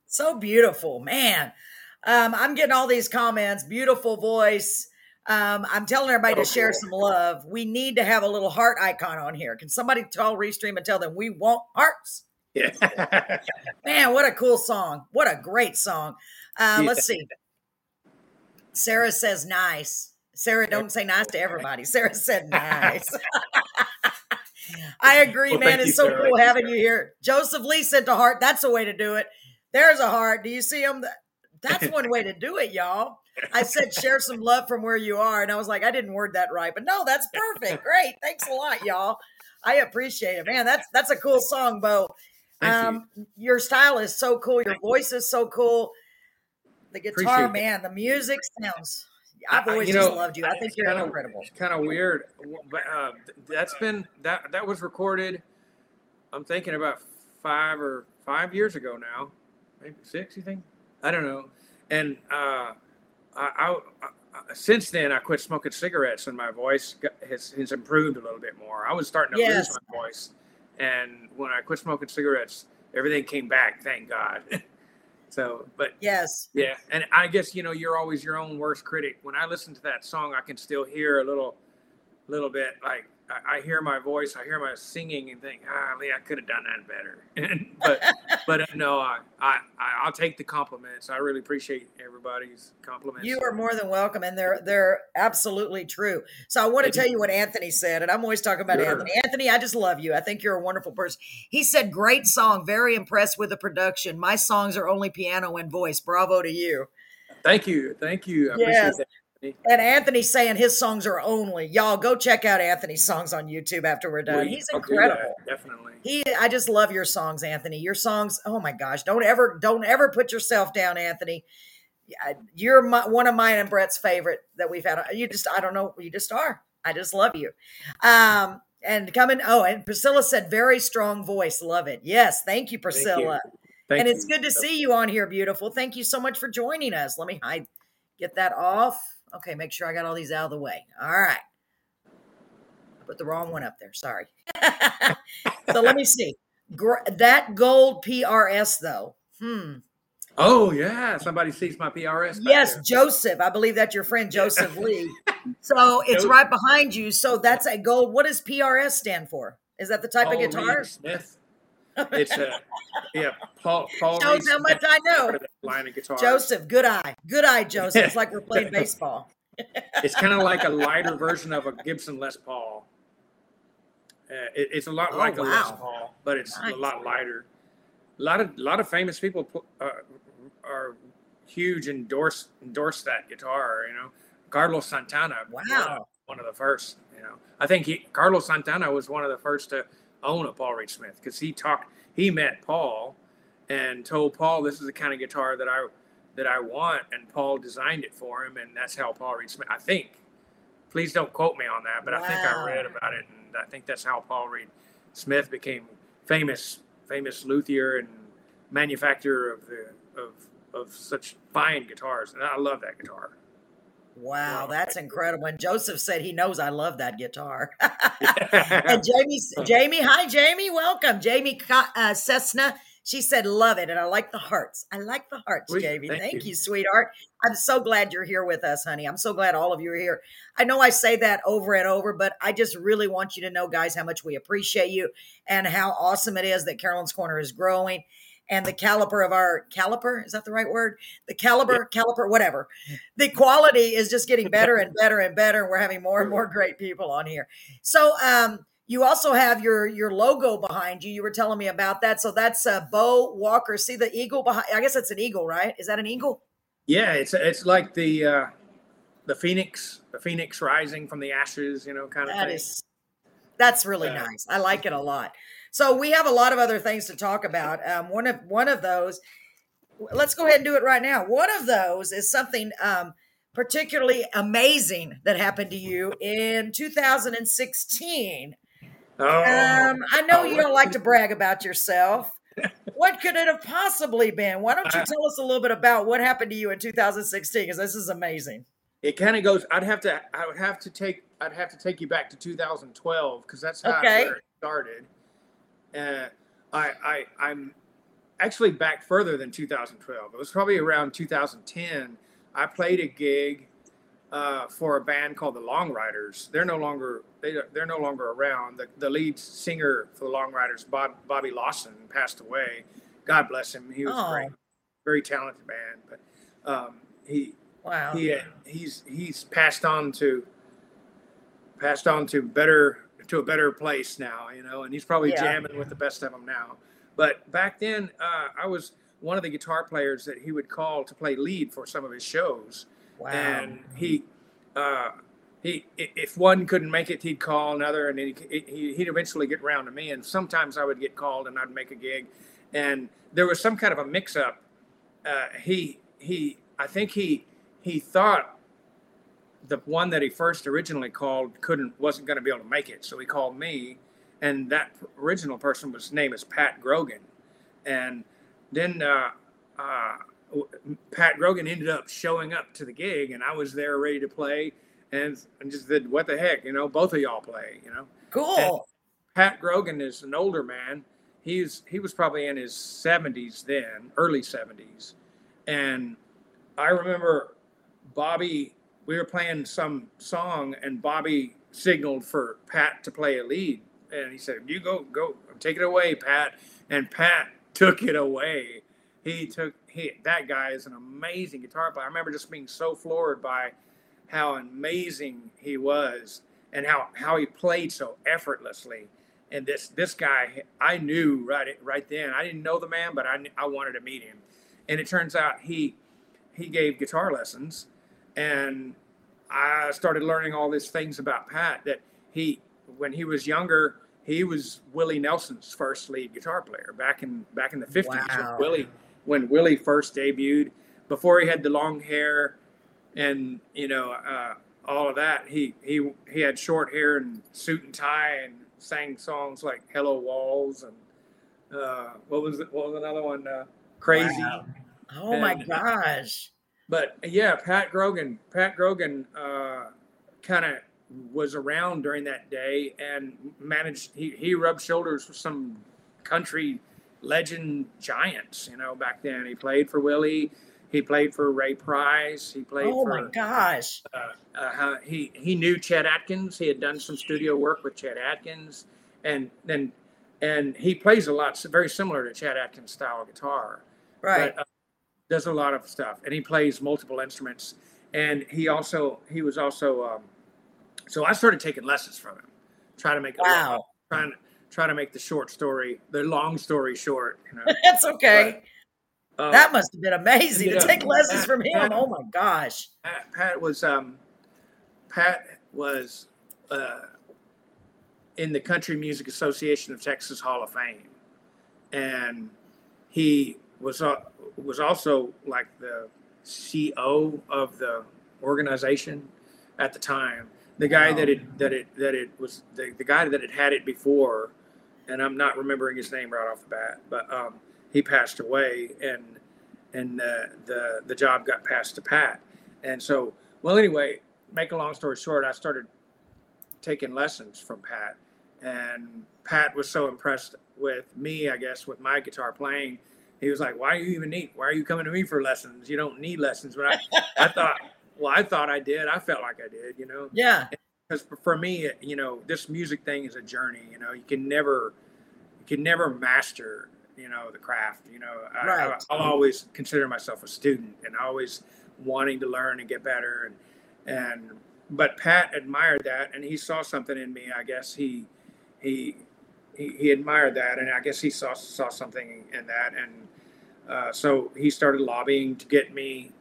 S1: so beautiful, man. Um, I'm getting all these comments. Beautiful voice. Um, I'm telling everybody to share some love. We need to have a little heart icon on here. Can somebody tell Restream and tell them we want hearts?
S2: Yeah.
S1: Man, what a cool song. What a great song. Uh, Let's see. Sarah says nice. Sarah, don't say nice to everybody. Sarah said nice. I agree,
S2: Well,
S1: man. It's so cool
S2: Thank
S1: having you here. Joseph Lee sent a heart. That's a way to do it. There's a heart. Do you see him? That's one way to do it, y'all. I said share some love from where you are, and I was like, I didn't word that right, but no, that's perfect. Great, thanks a lot, y'all. I appreciate it, man. That's that's a cool song, Beau.
S2: Thank you.
S1: Um, your style is so cool. Your voice is so cool. The guitar, man. The music sounds. I've always
S2: you
S1: just loved you. I think you're
S2: kinda-
S1: incredible.
S2: It's kind of weird, but uh, that's been that that was recorded. I'm thinking about five or five years ago now, maybe six. You think? I don't know. And uh, I, I, I since then I quit smoking cigarettes, and my voice got, has has improved a little bit more. I was starting to
S1: Yes.
S2: lose my voice, and when I quit smoking cigarettes, everything came back. Thank God. so, but
S1: Yes.
S2: yeah, and I guess you know you're always your own worst critic. When I listen to that song, I can still hear a little, little bit like I, I hear my voice, I hear my singing, and think, ah, Lee, I could have done that better. but, but uh, no, I, I, I- I'll take the compliments. I really appreciate everybody's compliments.
S1: You are more than welcome, and they're they're absolutely true. So I want to tell you what Anthony said, and I'm always talking about
S2: Sure.
S1: Anthony. Anthony, I just love you. I think you're a wonderful person. He said, "Great song, very impressed with the production. My songs are only piano and voice. Bravo to you."
S2: Thank you, thank you. I
S1: Yes. And Anthony's saying his songs are only. Y'all go check out Anthony's songs on YouTube after we're done.
S2: We-
S1: He's
S2: I'll do that,
S1: incredible.
S2: Definitely.
S1: He, I just love your songs, Anthony. Your songs, oh my gosh! Don't ever, don't ever put yourself down, Anthony. You're my, one of mine and Brett's favorite that we've had. You just, I don't know, you just are. I just love you. Um, and coming, oh, and Priscilla said, very strong voice. Love it. Yes, thank you,
S2: Thank
S1: Priscilla.
S2: you. Thank
S1: and it's good to see you on here, beautiful. Thank you so much for joining us. Let me hide, get that off. Okay, make sure I got all these out of the way. All right. I put the wrong one up there. Sorry. so let me see. That gold PRS though. Hmm.
S2: Oh yeah, somebody sees my PRS.
S1: Yes,
S2: there.
S1: Joseph. I believe that's your friend Joseph Lee. So it's
S2: Nope.
S1: right behind you. So that's a gold. What does PRS stand for? Is that the type
S2: Paul
S1: of
S2: Reed
S1: guitar?
S2: Smith. It's a yeah. Paul Paul
S1: Shows
S2: Reed
S1: how much I know.
S2: part of that line of guitar.
S1: Joseph, good eye. Good eye, Joseph. It's like we're playing baseball.
S2: It's kind of like a lighter version of a Gibson Les Paul. Uh, it, it's a lot
S1: Oh,
S2: like a Les. Paul, but it's
S1: Nice.
S2: a lot lighter. A lot of lot of famous people uh, are huge endorse endorse that guitar. You know, Carlos Santana.
S1: Wow.
S2: one of the first. You know, I think he Carlos Santana was one of the first to own a Paul Reed Smith because he talked. He met Paul and told Paul this is the kind of guitar that I that I want, and Paul designed it for him, and that's how Paul Reed Smith. I think. Please don't quote me on that, but I think I read about it, and I think that's how Paul Reed Smith became famous, famous luthier and manufacturer of the of of such fine guitars, and I love that guitar.
S1: Wow, that's incredible. And Joseph said he knows I love that guitar. and Jamie, Jamie, hi, Jamie, welcome. Jamie uh, Cessna, she said, love it. And I like the hearts. I like the hearts,
S2: Sweet,
S1: Jamie.
S2: thank
S1: Thank,
S2: you.
S1: you. sweetheart. I'm so glad you're here with us, honey. I'm so glad all of you are here. I know I say that over and over, but I just really want you to know, guys, how much we appreciate you and how awesome it is that Carolyn's Corner is growing. And the caliber of our caliper, is that the right word? The caliber, caliper, whatever. The quality is just getting better and better and better. And we're having more and more great people on here. So, um, you also have your your logo behind you. You were telling me about that. So that's uh, Beau Walker. See the eagle behind? I guess it's an eagle, right? Is that an eagle?
S2: yeah, it's it's like the uh, the phoenix, the phoenix rising from the ashes, you know, kind of
S1: That
S2: thing.
S1: is, that's really
S2: Yeah.
S1: nice. I like it a lot. So we have a lot of other things to talk about. Um, one of one of those, let's go ahead and do it right now. One of those is something um, particularly amazing that happened to you in 2016.
S2: oh,
S1: Um, I know you don't like to brag about yourself. What could it have possibly been? Why don't you tell us a little bit about what happened to you in 2016? Because this is amazing.
S2: it kind of goes. I'd have to. I would have to take. I'd have to take you back to 2012 because that's how
S1: Okay.
S2: it started. Uh, I I I'm actually back further than 2012. It was probably around 2010. I played a gig uh, for a band called the Long Riders. They're no longer they they're no longer around. The, the lead singer for the Long Riders, Bob, Bobby Lawson, passed away. God bless him. He was
S1: Oh.
S2: great, very talented man. But um, he
S1: Wow.
S2: he he's he's passed on to passed on to better to a better place now, you know, and he's probably
S1: Yeah.
S2: jamming with the best of them now. But back then, uh, I was one of the guitar players that he would call to play lead for some of his shows,
S1: Wow.
S2: and he. Uh, he, if one couldn't make it, he'd call another, and he, he, he'd eventually get around to me. And sometimes I would get called, and I'd make a gig, and there was some kind of a mix-up. Uh, he, he, I think he, he thought the one that he first originally called couldn't wasn't going to be able to make it, so he called me, and that original person was name is Pat Grogan, and then uh, uh, Pat Grogan ended up showing up to the gig, and I was there ready to play, and and just said, "What the heck, you know? Both of y'all play, you know."
S1: cool.
S2: Pat Grogan is an older man. He's he was probably in his 70s then, early 70s. And I remember Bobby, we were playing some song and Bobby signaled for Pat to play a lead. And he said, You go, go, take it away, Pat. And Pat took it away. He took he that guy is an amazing guitar player. I remember just being so floored by how amazing he was and how how he played so effortlessly. And this this guy, I knew right right then. I didn't know the man, but I I wanted to meet him. And it turns out he he gave guitar lessons, and I started learning all these things about Pat. That he when he was younger, he was Willie Nelson's first lead guitar player back in back in the fifties.
S1: Wow.
S2: When Willie when Willie first debuted, before he had the long hair, and you know uh, all of that. He he he had short hair and suit and tie and sang songs like "Hello Walls" and uh, what was it? What was another one? Uh, "Crazy."
S1: Wow. Oh my gosh.
S2: But yeah, Pat Grogan, Pat Grogan, uh, kind of was around during that day and managed. He he rubbed shoulders with some country legend giants. You know, back then he played for Willie. He played for Ray Price. He played
S1: Oh
S2: for
S1: my gosh.
S2: uh, uh, he he knew Chet Atkins. He had done some studio work with Chet Atkins, and then and he plays a lot very similar to Chet Atkins style guitar.
S1: Right.
S2: But, uh, does a lot of stuff, and he plays multiple instruments. And he also he was also um, so I started taking lessons from him, try to make
S1: Wow.
S2: trying to try to make the short story the long story short. You know,
S1: That's okay.
S2: Uh,
S1: that must have been amazing
S2: yeah.
S1: to take lessons from him.
S2: Pat-
S1: Oh my gosh.
S2: Pat, Pat was um, Pat was uh, in the Country Music Association of Texas Hall of Fame, and he was uh, was also like the CO of the organization at the time. The guy
S1: Wow.
S2: that it that it that it was the, the guy that had had it before, and I'm not remembering his name right off the bat, but um, he passed away, and and uh, the the job got passed to Pat, and so well anyway, make a long story short, I started taking lessons from Pat, and Pat was so impressed with me, I guess, with my guitar playing. He was like, "Why do you even need? Why are you coming to me for lessons? You don't need lessons." But I, I thought, well, I thought I did. I felt like I did, you know
S1: Yeah.
S2: because for me, you know, this music thing is a journey. You know, you can never, you can never master, you know, the craft. You know, I,
S1: Right.
S2: I, I'll always consider myself a student and always wanting to learn and get better. And and but Pat admired that, and he saw something in me. I guess he he he, he admired that, and I guess he saw saw something in that, and uh, so he started lobbying to get me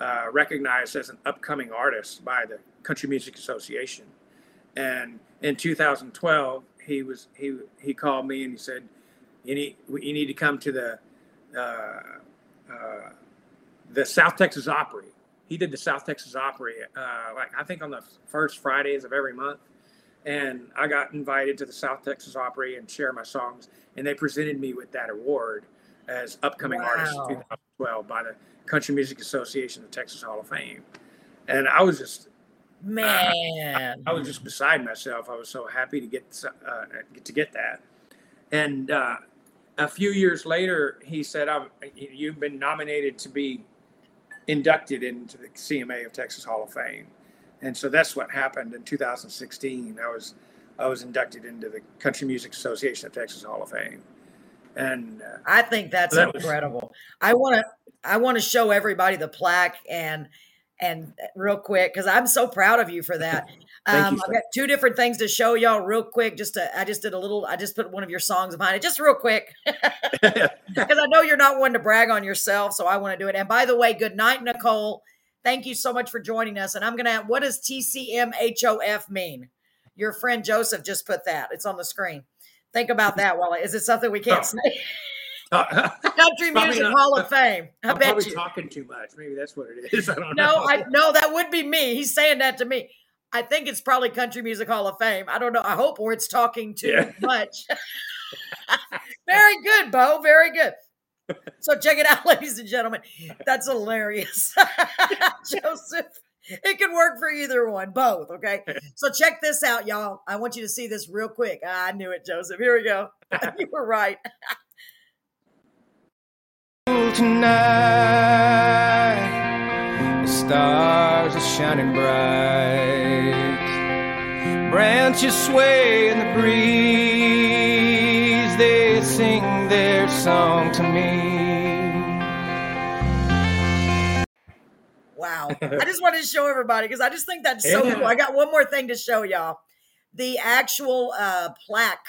S2: uh, recognized as an upcoming artist by the Country Music Association. And in 2012, he was he he called me and he said, "You need you need to come to the uh, uh, the South Texas Opry." He did the South Texas Opry, uh, like I think on the first Fridays of every month, and I got invited to the South Texas Opry and share my songs, and they presented me with that award as upcoming artist in 2012 by the Country Music Association of Texas Hall of Fame, and I was just
S1: Man.
S2: I was just beside myself. I was so happy to get uh, get to get that, and uh, a few years later, he said, "I'm you've been nominated to be inducted into the CMA of Texas Hall of Fame," and so that's what happened in 2016. I was I was inducted into the Country Music Association of Texas Hall of Fame, and uh,
S1: I think that's
S2: That was-
S1: incredible. I want to I want to show everybody the plaque and and real quick because I'm so proud of you for that. Um,
S2: you,
S1: I've got two different things to show y'all real quick. Just to, I just did a little. I just put one of your songs behind it, just real quick, because I know you're not one to brag on yourself, so I want to do it. And by the way, good night, Nicole. Thank you so much for joining us. And I'm gonna. What does TCMHOF mean? Your friend Joseph just put that. It's on the screen. Think about that. Wally. is it something we can't
S2: Oh.
S1: say?
S2: I'm
S1: uh,
S2: Country
S1: Music
S2: not.
S1: Hall of uh, Fame. I bet
S2: probably
S1: you.
S2: talking too much. Maybe that's what it is. I don't
S1: No,
S2: know.
S1: I no, that would be me. He's saying that to me. I think it's probably Country Music Hall of Fame. I don't know. I hope or it's talking too
S2: Yeah.
S1: much. Very good, Beau. Very good. So check it out, ladies and gentlemen. That's hilarious. Joseph. It can work for either one, both. Okay. So check this out, y'all. I want you to see this real quick. Ah, I knew it, Joseph. Here we go. you were right.
S3: tonight. The stars are shining bright. Branches sway in the breeze. They sing their song to me.
S1: Wow. I just wanted to show everybody because I just think that's so
S2: Yeah.
S1: cool. I got one more thing to show y'all. The actual uh plaque.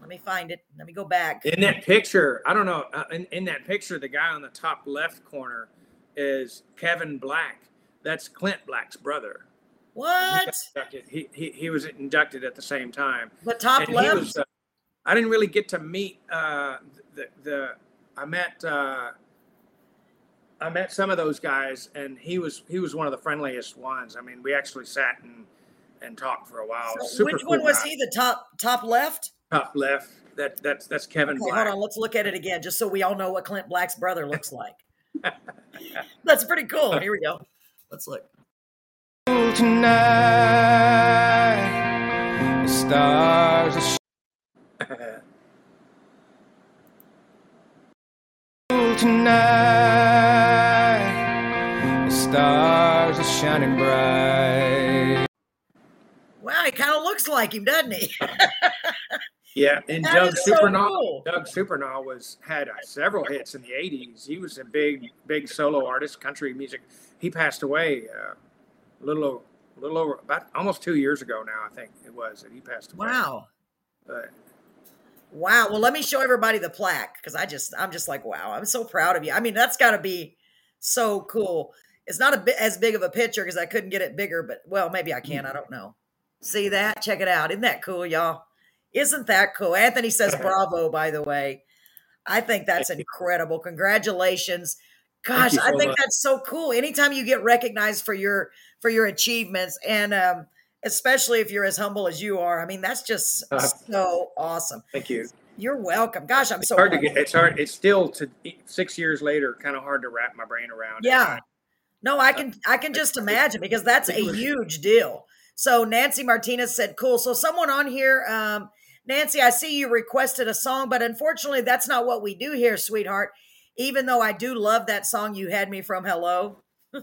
S1: Let me find it. Let me go back.
S2: In that picture, I don't know. Uh, in, in that picture, the guy on the top left corner is Kevin Black. That's Clint Black's brother.
S1: What?
S2: He, he, he was inducted at the same time.
S1: The top
S2: And
S1: left?
S2: was, uh, I didn't really get to meet uh, the, the I met uh, I met some of those guys, and he was he was one of the friendliest ones. I mean, we actually sat and and talked for a while.
S1: So which
S2: cool
S1: one was
S2: guy.
S1: he? The top top left?
S2: Top left. That that's that's Kevin
S1: Okay,
S2: Black.
S1: hold on. Let's look at it again, just so we all know what Clint Black's brother looks like. That's pretty cool. Here we go. Let's look.
S3: Tonight, the stars are tonight. The stars are shining bright.
S1: Wow, he kind of looks like him, doesn't he?
S2: Yeah, and
S1: That
S2: Doug
S1: is so
S2: Supernaw.
S1: cool.
S2: Doug Supernaw was had uh, several hits in the '80s. He was a big, big solo artist, country music. He passed away uh, a little, over, a little over about almost two years ago now. I think it was that he passed away.
S1: Wow.
S2: But
S1: Wow. Well, let me show everybody the plaque because I just, I'm just like, wow, I'm so proud of you. I mean, that's got to be so cool. It's not a bit as big of a picture because I couldn't get it bigger, but well, maybe I can. I don't know. See that? Check it out. Isn't that cool, y'all? Isn't that cool? Anthony says bravo, by the way. I think that's incredible. Congratulations. Gosh,
S2: you
S1: I think
S2: much.
S1: that's so cool. Anytime you get recognized for your for your achievements and um especially if you're as humble as you are. I mean, that's just
S2: Uh,
S1: so awesome.
S2: thank you.
S1: You're welcome. Gosh, I'm
S2: It's
S1: so
S2: hard to get. It's hard. It's still to six years later, kind of hard to wrap my brain around. it.
S1: Yeah. No, I can I can just imagine because that's a huge deal. So Nancy Martinez said, "Cool." So someone on here, um, Nancy, I see you requested a song, but unfortunately, that's not what we do here, sweetheart. Even though I do love that song you had me from Hello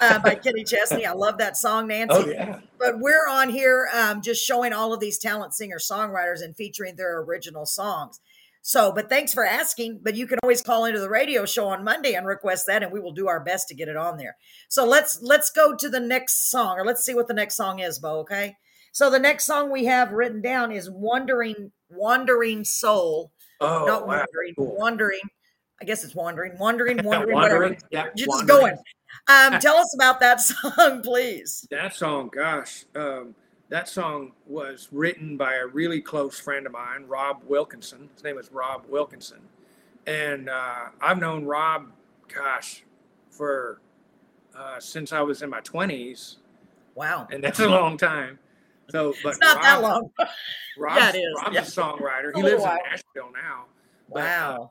S1: uh, by Kenny Chesney, I love that song, Nancy.
S2: Oh yeah.
S1: But we're on here um, just showing all of these talent singer songwriters and featuring their original songs. So, but thanks for asking. But you can always call into the radio show on Monday and request that, and we will do our best to get it on there. So let's let's go to the next song, or let's see what the next song is, Beau. Okay. So the next song we have written down is "Wandering Wandering Soul."
S2: Oh
S1: Not
S2: wow.
S1: wandering,
S2: Cool.
S1: wandering. I guess it's wandering, wandering, wandering.
S2: Wandering. Yeah.
S1: Just
S2: Wandering.
S1: going. Um, tell us about that song, please.
S2: That song, gosh, um, that song was written by a really close friend of mine, Rob Wilkinson. His name is Rob Wilkinson, and uh, I've known Rob, gosh, for uh, since I was in my twenties,
S1: Wow.
S2: and that's a long time. So, but
S1: It's not that long.
S2: Rob's,
S1: Yeah, it is.
S2: Rob's
S1: Yeah.
S2: a songwriter. He
S1: little
S2: lives in. Nashville now. But, uh,
S1: Wow.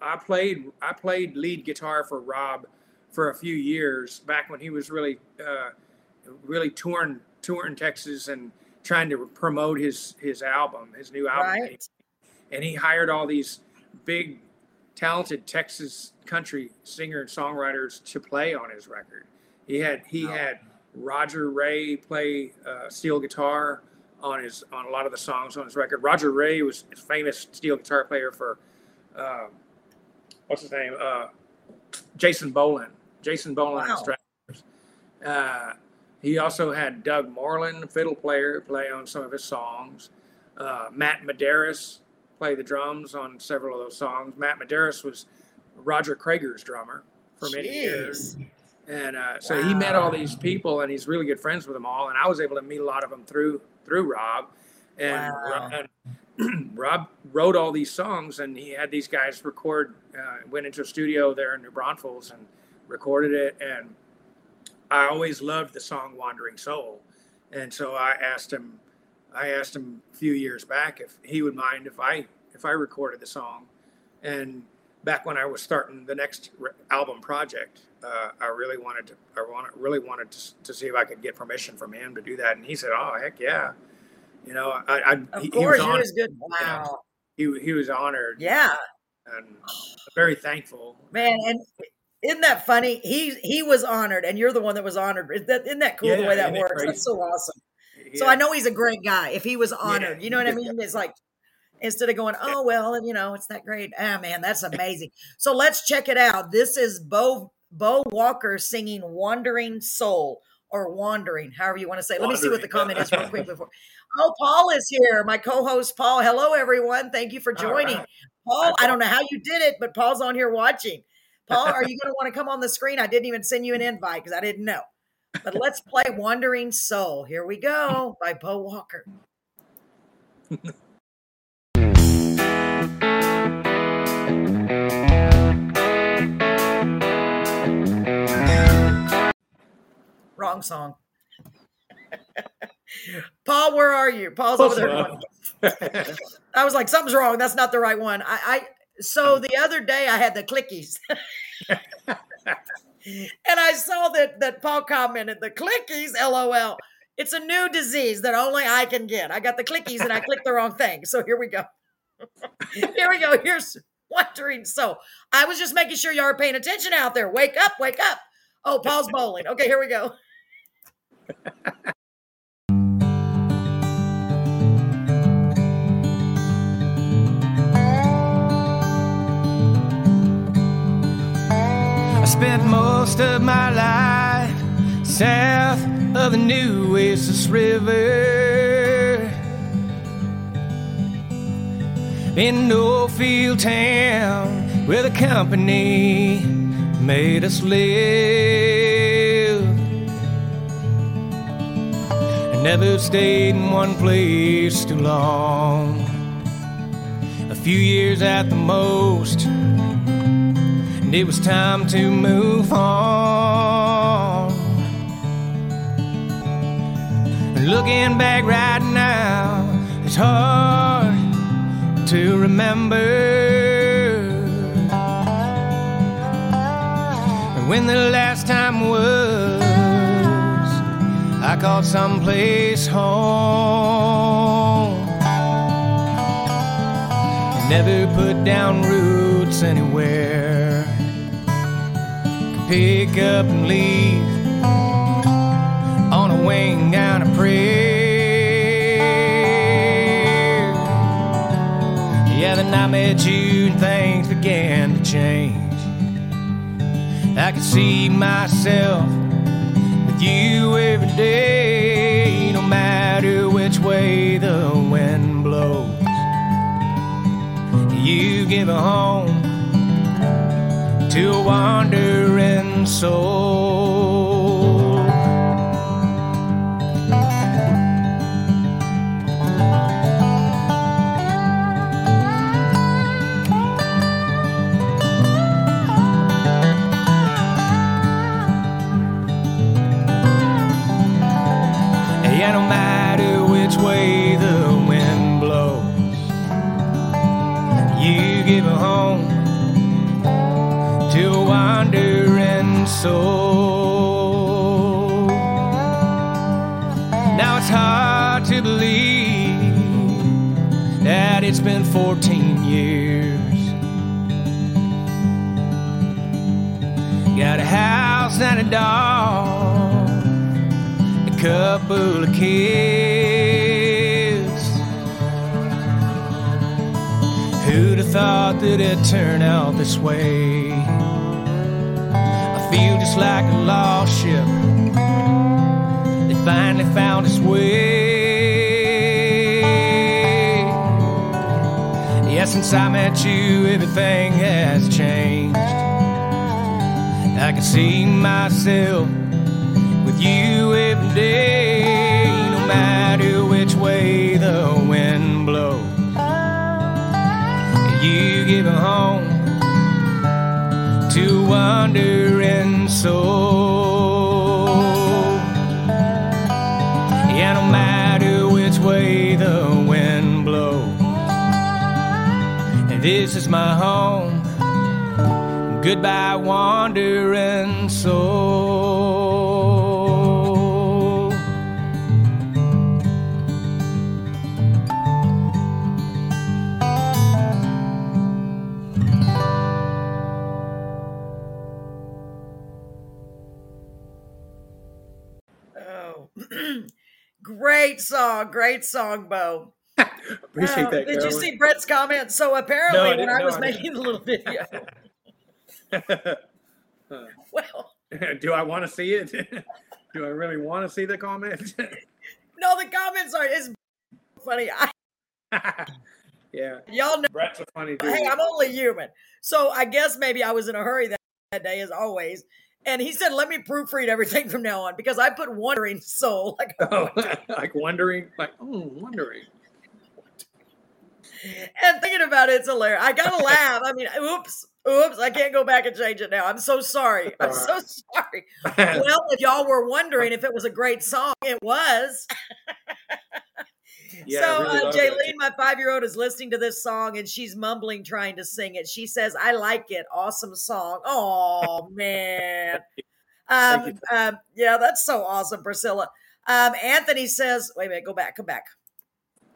S2: I played I played lead guitar for Rob for a few years back when he was really uh, really touring touring Texas and trying to promote his his album, his new album.
S1: Right.
S2: and he hired all these big, talented Texas country singer and songwriters to play on his record. He had he
S1: Wow.
S2: had Roger Ray play uh, steel guitar on his on a lot of the songs on his record. Roger Ray was a famous steel guitar player for um, what's his name? Uh, Jason Boland. Jason Boland and
S1: Wow.
S2: Uh, he also had Doug Moreland, fiddle player, play on some of his songs. Uh, Matt Medeiros play the drums on several of those songs. Matt Medeiros was Roger Creager's drummer for many years. And uh, so he met all these people, and he's really good friends with them all. And I was able to meet a lot of them through through Rob. And,
S1: Wow.
S2: and Rob wrote all these songs, and he had these guys record. Uh, went into a studio there in New Braunfels and recorded it. And I always loved the song "Wandering Soul," and so I asked him. I asked him a few years back if he would mind if I if I recorded the song, and back when I was starting the next re- album project, uh, I really wanted to. I want, really wanted to, to see if I could get permission from him to do that, and he said, "Oh heck yeah!" You know, I, I
S1: Of
S2: he, he
S1: course,
S2: was
S1: he
S2: honored.
S1: was good. Wow.
S2: He, he was honored,
S1: Yeah,
S2: and very thankful.
S1: man. And isn't that funny? He he was honored, and you're the one that was honored. Isn't that, isn't that cool the way that works? That's so awesome. So I know he's a great guy. If he was honored, you know what I mean? It's like instead of going, oh well, you know, it's that great. Ah, man, that's amazing. So let's check it out. This is Beau Beau Walker singing "Wandering Soul" or "Wandering," however you want to say. it. Let me see what the comment is real quick before. Oh, Paul is here. My co-host Paul. Hello, everyone. Thank you for joining.
S2: right.
S1: Paul, I don't know how you did it, but Paul's on here watching. Paul, are you going to want to come on the screen? I didn't even send you an invite because I didn't know. But let's play Wandering Soul. Here we go by Beau Walker. Wrong song. Paul, where are you? Paul's over there. I was like, something's wrong. That's not the right one. I, I so the other day I had the clickies. and I saw that that Paul commented the clickies, LOL. It's a new disease that only I can get. I got the clickies and I clicked the wrong thing. So here we go. here we go. Here's wondering. So I was just making sure y'all are paying attention out there. Wake up, wake up. Oh, Paul's bowling. Okay, here we go.
S3: spent most of my life south of the Nueces River in no field town where the company made us live. I never stayed in one place too long. A few years at the most it was time to move on. And Looking back right now, it's hard to remember. When the last time was, I called someplace home. Never put down roots anywhere. Pick up and leave on a wing down a prayer. Yeah, then I met you and things began to change. I could see myself with you every day, no matter which way the wind blows you give a home to a wandering soul. A dog, a couple of kids. Who'd have thought that it'd turn out this way? I feel just like a lost ship that finally found its way. Yeah, since I met you, everything has changed. I can see myself with you every day, no matter which way the wind blows. You give a home to wandering soul. Yeah, no matter which way the wind blows, this is my home. Goodbye, wandering soul.
S1: Oh, great song, great song, Beau.
S2: Appreciate
S1: Oh,
S2: that.
S1: Did you see Brett's comment? So apparently,
S2: No, I
S1: when
S2: didn't.
S1: I
S2: No,
S1: was
S2: I
S1: making the little video, well,
S2: Do I want to see it? Do I really want to see the comments?
S1: no, the comments are is funny. I,
S2: yeah,
S1: y'all know,
S2: Brett's a funny dude.
S1: hey, I'm only human. So I guess maybe I was in a hurry that, that day, as always. And he said, "Let me proofread everything from now on because I put wandering soul like
S2: Oh, like wondering, like oh, wondering.
S1: and thinking about it, it's hilarious. I gotta laugh. I mean, oops, oops, I can't go back and change it now. I'm so sorry. I'm so sorry. Well, if y'all were wondering if it was a great song, it was.
S2: Yeah,
S1: so,
S2: really
S1: uh. Jaylene, my five year old, is listening to this song and she's mumbling, trying to sing it. She says, I like it. Awesome song. Oh, man. Um, um, yeah, that's so awesome, Priscilla. Um, Anthony says, wait a minute, go back, come back.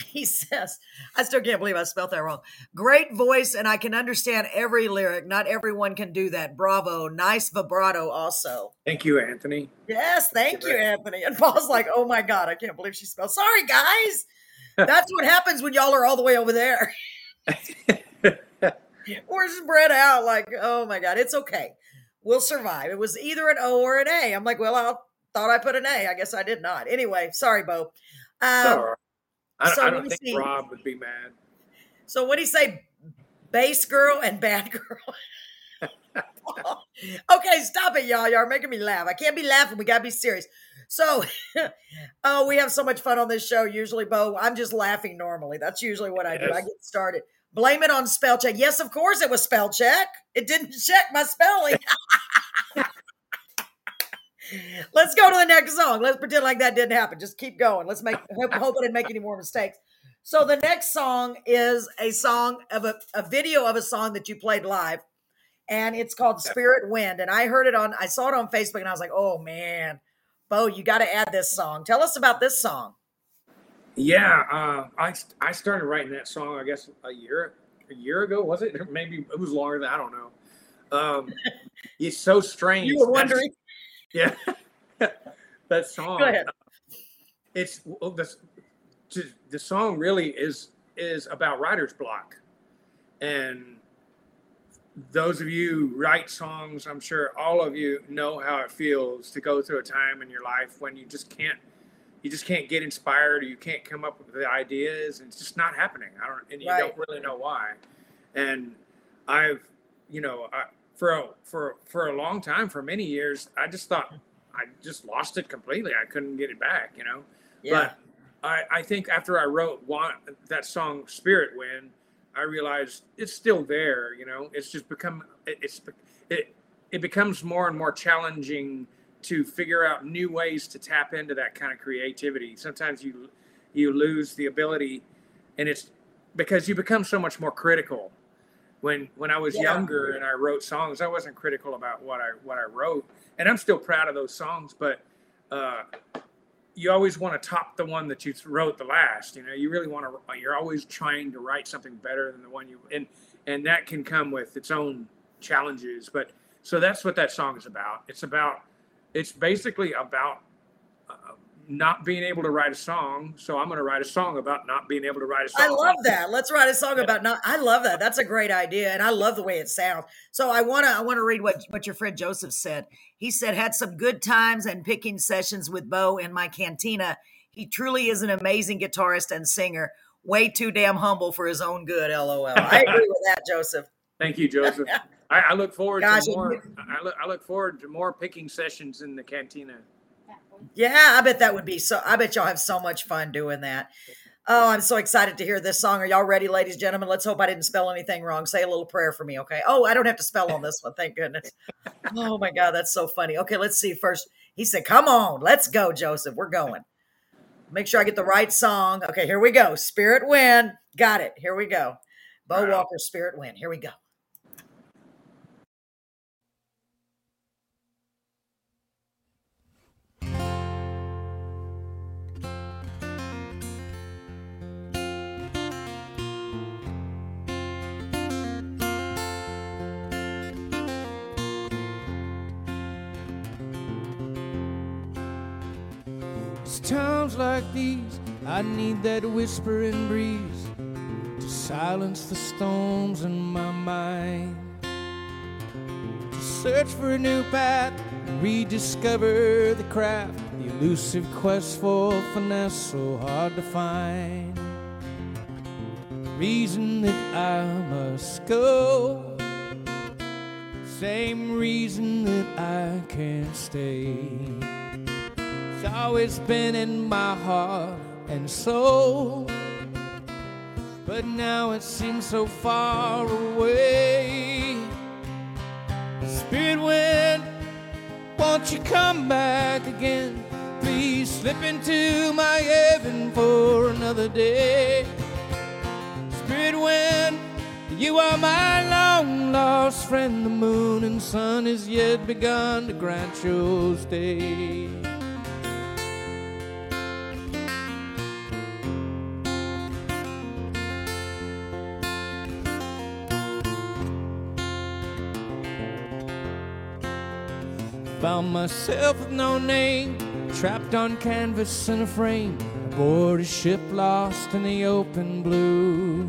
S1: He says, I still can't believe I spelled that wrong. Great voice, and I can understand every lyric. Not everyone can do that. Bravo. Nice vibrato, also.
S2: Thank you, Anthony.
S1: Yes, thank you, Anthony. And Paul's like, oh my God, I can't believe she spelled. Sorry, guys. That's what happens when y'all are all the way over there. We're spread out like, oh my God, it's okay. We'll survive. It was either an O or an A. I'm like, well, I thought I put an A. I guess I did not. Anyway, sorry, Beau. Um.
S2: I, don't-
S1: so
S2: I don't think
S1: see.
S2: Rob would be mad.
S1: So what do you say, bass girl and bad girl? okay, stop it, y'all. Y'all are making me laugh. I can't be laughing. We gotta be serious. So, oh, we have so much fun on this show. Usually, Beau, I'm just laughing normally. That's usually what I do. I get started. Blame it on spell check. Yes, of course it was spell check. It didn't check my spelling. Let's go to the next song. Let's pretend like that didn't happen. Just keep going. Let's make hope, hope I didn't make any more mistakes. So the next song is a song of a, a video of a song that you played live, and it's called Spirit Wind. And I heard it on, I saw it on Facebook, and I was like, oh man, Beau, you got to add this song. Tell us about this song.
S2: Yeah, uh, I I started writing that song. I guess a year a year ago was it? Maybe it was longer than I don't know. Um, it's so strange.
S1: You were wondering.
S2: Yeah, that song.
S1: Go ahead.
S2: Uh, it's oh, well, the the song really is is about writer's block, and those of you who write songs, I'm sure all of you know how it feels to go through a time in your life when you just can't you just can't get inspired or you can't come up with the ideas and it's just not happening. I don't and you
S1: Right.
S2: don't really know why. And I've you know, I, for a, for for a long time, for many years, I just thought I just lost it completely. I couldn't get it back, you know.
S1: Yeah.
S2: But I, I think after I wrote one, that song "Spirit Wind," I realized it's still there. You know, it's just become it, it's it it becomes more and more challenging to figure out new ways to tap into that kind of creativity. Sometimes you you lose the ability, and it's because you become so much more critical. When when I was
S1: Yeah.
S2: younger and I wrote songs, I wasn't critical about what I what I wrote, and I'm still proud of those songs. But uh, you always want to top the one that you wrote the last. You know, you really want to. You're always trying to write something better than the one you and and that can come with its own challenges. But so that's what that song is about. It's about. It's basically about uh, not being able to write a song. So I'm going to write a song about not being able to write a song.
S1: I love that. Let's write a song about not. I love that. That's a great idea, and I love the way it sounds. So I want to. I want to read what what your friend Joseph said. He said had some good times and picking sessions with Beau in my cantina. He truly is an amazing guitarist and singer. Way too damn humble for his own good. LOL. I agree with that, Joseph.
S2: Thank you, Joseph. I, I look forward
S1: Gosh,
S2: to more. I look, I look forward to more picking sessions in the cantina.
S1: Yeah, I bet that would be so. I bet y'all have so much fun doing that. Oh, I'm so excited to hear this song. Are y'all ready, ladies and gentlemen? Let's hope I didn't spell anything wrong. Say a little prayer for me, okay? Oh, I don't have to spell on this one. Thank goodness. Oh my God, that's so funny. Okay, let's see. First, he said, Come on, let's go, Joseph. We're going. Make sure I get the right song. Okay, here we go. Spirit Wind. Got it. Here we go. Beau
S2: Wow.
S1: Walker, Spirit Wind. Here we go.
S3: Times like these I need that whispering breeze to silence the storms in my mind. To search for a new path, rediscover the craft, the elusive quest for finesse so hard to find. The Reason that I must go, same reason that I can't stay. It's always been in my heart and soul. But now it seems so far away. Spirit wind, won't you come back again? Please slip into my heaven for another day. Spirit wind, you are my long lost friend. The moon and sun has yet begun to grant your stay. Found myself with no name, trapped on canvas in a frame, aboard a ship lost in the open blue.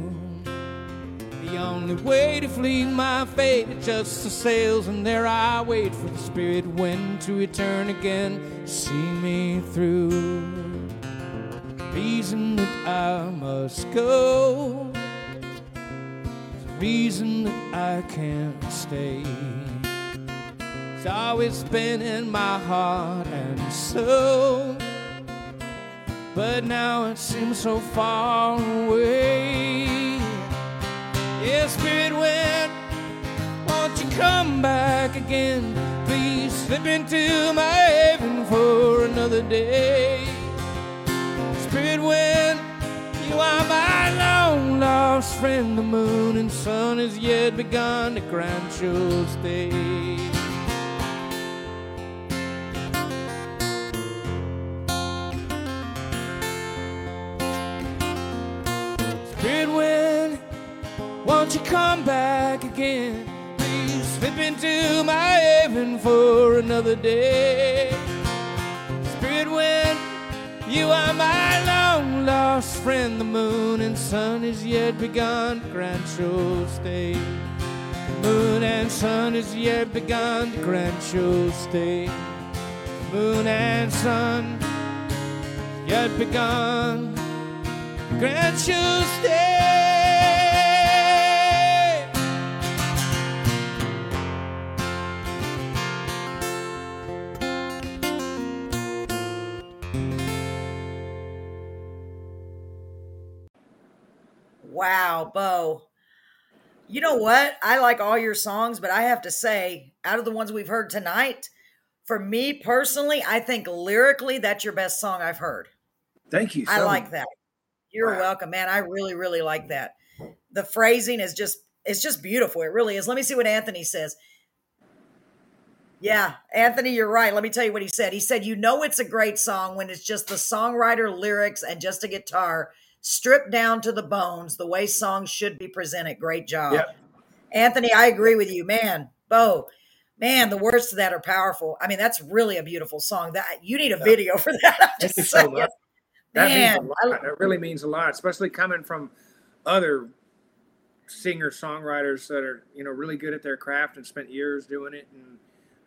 S3: The only way to flee my fate adjusts the sails, and there I wait for the spirit wind to return again, see me through. Reason that I must go, reason that I can't stay. It's always been in my heart and soul. But now it seems so far away. Yeah, spirit wind, won't you come back again? Please slip into my heaven for another day. Spirit wind, you are my long lost friend. The moon and sun has yet begun to grant your stay. Won't you come back again? Please slip into my heaven for another day. Spirit wind, you are my long lost friend. The moon and sun has yet begun to grant your stay. Moon and sun has yet begun to grant your stay. Moon and sun yet begun grant your stay.
S1: Wow, Beau. You know what? I like all your songs, but I have to say, out of the ones we've heard tonight, for me personally, I think lyrically that's your best song I've heard.
S2: Thank you.
S1: I like
S2: much.
S1: that. You're
S2: Wow.
S1: welcome, man. I really, really like that. The phrasing is just it's just beautiful. It really is. Let me see what Anthony says. Yeah, Anthony, you're right. Let me tell you what he said. He said, You know, it's a great song when it's just the songwriter, lyrics, and just a guitar stripped down to the bones, the way songs should be presented. Great job.
S2: Yep.
S1: Anthony, I agree with you. Man, Beau, man, the words to that are powerful. I mean, that's really a beautiful song. That you need a
S2: Yeah.
S1: video for that.
S2: Thank
S1: just
S2: you so much. That
S1: Man,
S2: means a lot. It really means a lot, especially coming from other singer songwriters that are you know really good at their craft and spent years doing it. And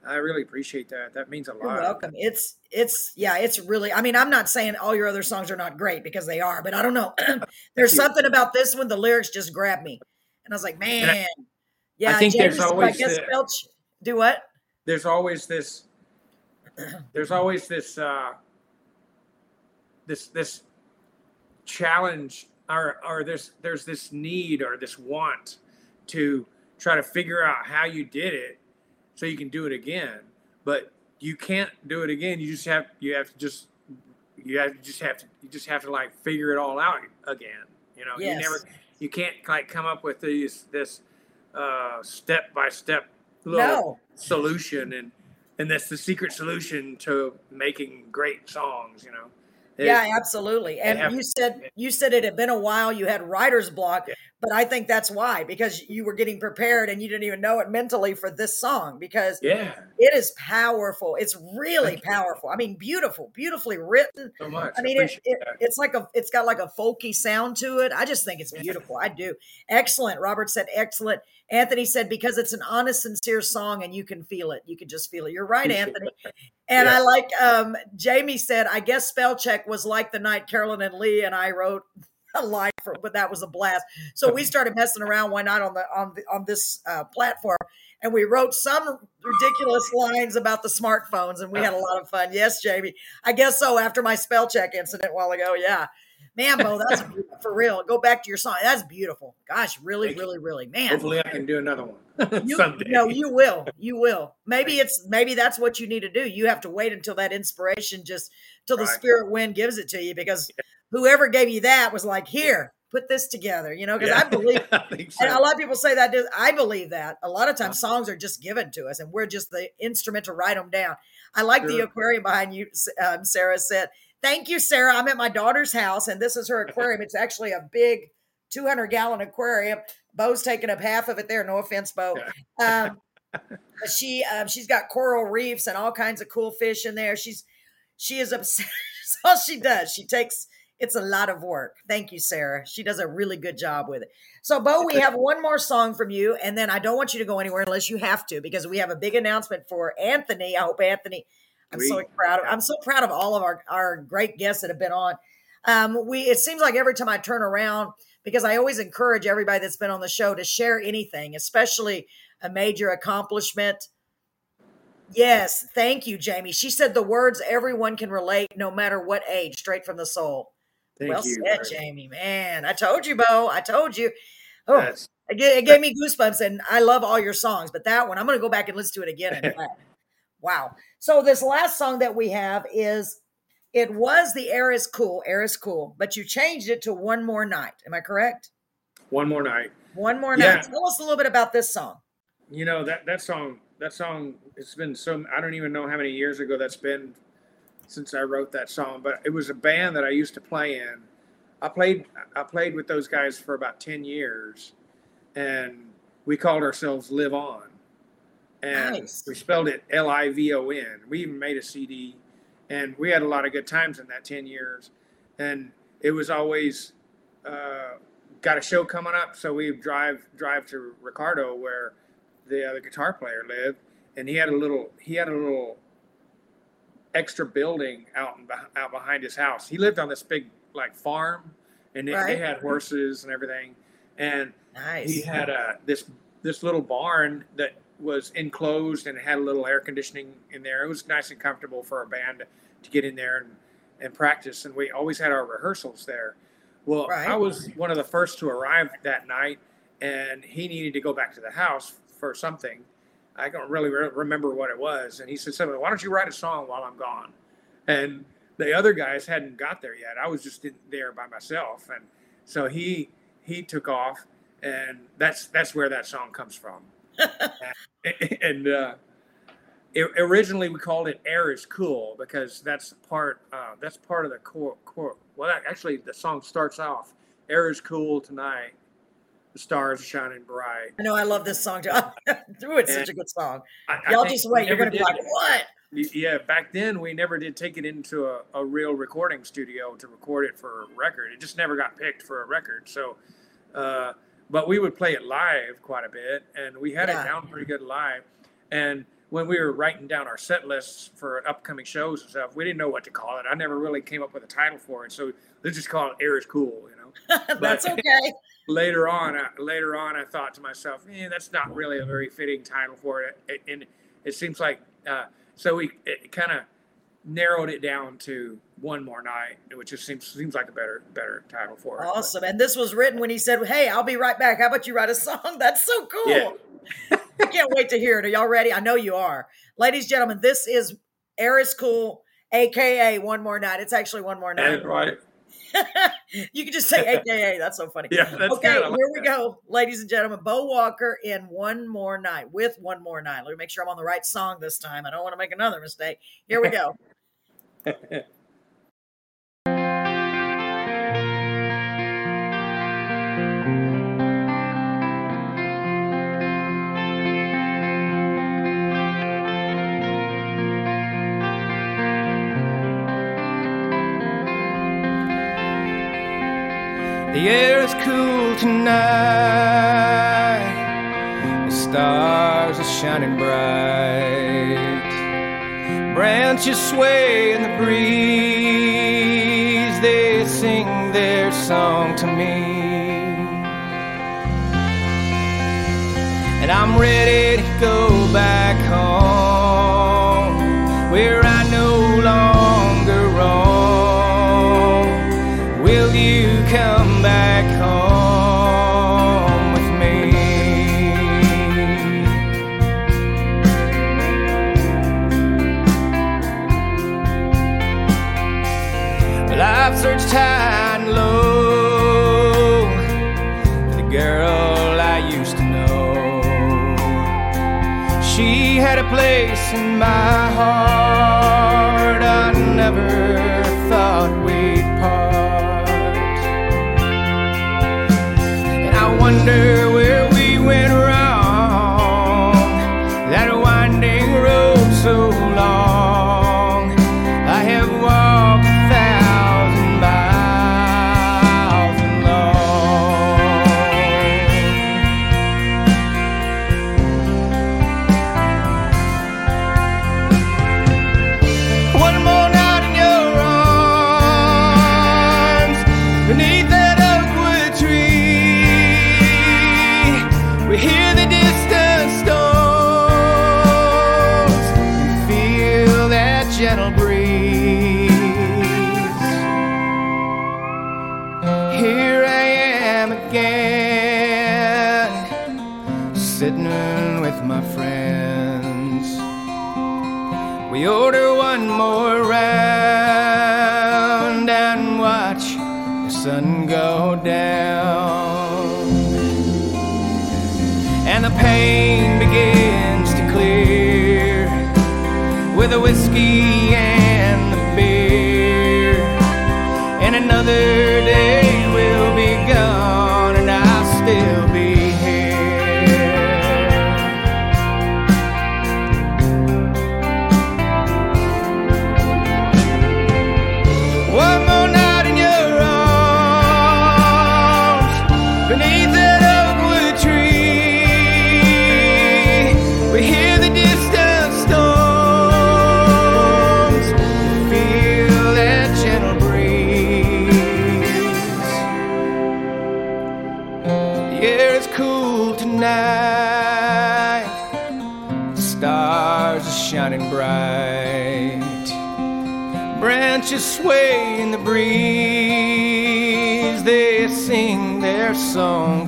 S2: I really appreciate that. That means a lot.
S1: You're welcome. It's it's yeah, it's really I mean, I'm not saying all your other songs are not great because they are, but I don't know. there's something about this one, the lyrics just grabbed me. And I was like, man. yeah, I
S2: think there's always
S1: I guess
S2: the-
S1: Felch, do what?
S2: There's always this. There's always this. uh This this challenge, or or this there's this need or this want to try to figure out how you did it, so you can do it again. But you can't do it again. You just have you have to just you have you just have to you just have to like figure it all out again. You know,
S1: Yes.
S2: you never you can't like come up with these this uh step by step little
S1: No.
S2: solution and and that's the secret solution to making great songs you know It-
S1: Yeah, absolutely. And
S2: have-
S1: you said you said it had been a while. You had writer's block, but I think that's why because you were getting prepared and you didn't even know it mentally for this song because
S2: yeah
S1: it is powerful. It's really powerful. I mean, beautiful, beautifully written.
S2: so much
S1: I mean, it, it, it's like a, it's got like a folky sound to it. I just think it's beautiful. I do. Excellent. Robert said excellent. Anthony said because it's an honest, sincere song and you can feel it. You can just feel it. You're right, Anthony. And
S2: Yeah.
S1: I like, um, Jamie said, I guess spell check was like the night Carolyn and Lee and I wrote a line for, but that was a blast. So we started messing around one night on the, on the, on this uh, platform and we wrote some ridiculous lines about the smartphones and we had a lot of fun. Yes, Jamie. I guess so. After my spell check incident a while ago, yeah, man, Beau, that's for real. Go back to your song. That's beautiful. Gosh, really,
S2: Thank you.
S1: really, really, man.
S2: hopefully i can do another one
S1: You,
S2: someday
S1: no, you will. You will. Maybe it's maybe that's what you need to do. You have to wait until that inspiration just till the
S2: Right.
S1: spirit wind gives it to you because whoever gave you that was like, here, put this together. You know, because
S2: Yeah.
S1: I believe
S2: I think so.
S1: and a lot of people say that. I believe that. A lot of times songs are just given to us and we're just the instrument to write them down. I like the aquarium behind you, um, Sarah said. Thank you, Sarah. I'm at my daughter's house and this is her aquarium. It's actually a big 200 gallon aquarium. Beau's taking up half of it there. No offense, Beau. Um, she um, she's got coral reefs and all kinds of cool fish in there. She's she is obsessed. That's all she does. She takes it's a lot of work. Thank you, Sarah. She does a really good job with it. So, Beau, we have one more song from you, and then I don't want you to go anywhere unless you have to, because we have a big announcement for Anthony. I hope Anthony. I'm so proud of. I'm so proud of all of our our great guests that have been on. Um, we it seems like every time I turn around, because I always encourage everybody that's been on the show to share anything, especially a major accomplishment. Yes, thank you, Jamie. She said the words everyone can relate, no matter what age, straight from the soul.
S2: Thank
S1: well
S2: you
S1: said,
S2: very-
S1: Jamie. Man, I told you, Beau. I told you. Oh,
S2: That's-
S1: it gave, it gave me goosebumps, and I love all your songs, but that one, I'm going to go back and listen to it again. wow. So this last song that we have is, it was the Air is Cool, Air is Cool, but you changed it to One More Night. Am I correct?
S2: one more night
S1: One More
S2: Yeah.
S1: Night. Tell us a little bit about this song.
S2: you know that that song that song it's been so i don't even know how many years ago that's been since i wrote that song but it was a band that i used to play in i played i played with those guys for about 10 years and we called ourselves live on and
S1: Nice.
S2: we spelled it l-i-v-o-n we even made a cd and we had a lot of good times in that 10 years and it was always uh, got a show coming up so we drive drive to ricardo where the other guitar player lived, and he had a little he had a little extra building out and beh- out behind his house. He lived on this big like farm, and they,
S1: Right.
S2: they had horses and everything, and
S1: Nice.
S2: he had a this this little barn that was enclosed and had a little air conditioning in there. It was nice and comfortable for a band to get in there and, and practice. And we always had our rehearsals there. Well,
S1: Right.
S2: I was one of the first to arrive that night, and he needed to go back to the house for something. I don't really re- remember what it was. And he said, "Something. Why don't you write a song while I'm gone?" And the other guys hadn't got there yet. I was just in there by myself, and so he he took off, and that's that's where that song comes from. and uh, i- originally we called it "Air is Cool" because that's part uh, that's part of the core core. Well, that, actually, the song starts off "Air is cool tonight, the stars are shining bright."
S1: I know I love this song too. Ooh, it's such a good song.
S2: I, I
S1: Y'all just wait. You're gonna be
S2: did-
S1: like, what?
S2: Yeah, back then we never did take it into a, a real recording studio to record it for a record. It just never got picked for a record. So, uh, but we would play it live quite a bit, and we had
S1: Yeah.
S2: it down pretty good live. And when we were writing down our set lists for upcoming shows and stuff, we didn't know what to call it. I never really came up with a title for it, so let's just call it "Air is Cool," you know.
S1: That's okay.
S2: later on, I, later on, I thought to myself, "Eh, that's not really a very fitting title for it." it and it seems like uh, so we kind of narrowed it down to one more night, which just seems seems like a better better title for it.
S1: Awesome. And this was written when he said, Hey, I'll be right back. How about you write a song? That's so cool.
S2: Yeah.
S1: I can't wait to hear it. Are y'all ready? I know you are. Ladies, and gentlemen, this is Air is Cool, aka One More Night. It's actually One More Night.
S2: Right?
S1: you can just say AKA. That's so funny.
S2: Yeah, that's
S1: okay.
S2: Like
S1: here we
S2: that.
S1: go, ladies and gentlemen. Beau Walker in One More Night with One More Night. Let me make sure I'm on the right song this time. I don't want to make another mistake. Here we go.
S3: The air is cool tonight. The stars are shining bright. Branches sway in the breeze. They sing their song to me. And I'm ready to go back home begins to clear. With a whiskey and breeze, they sing their song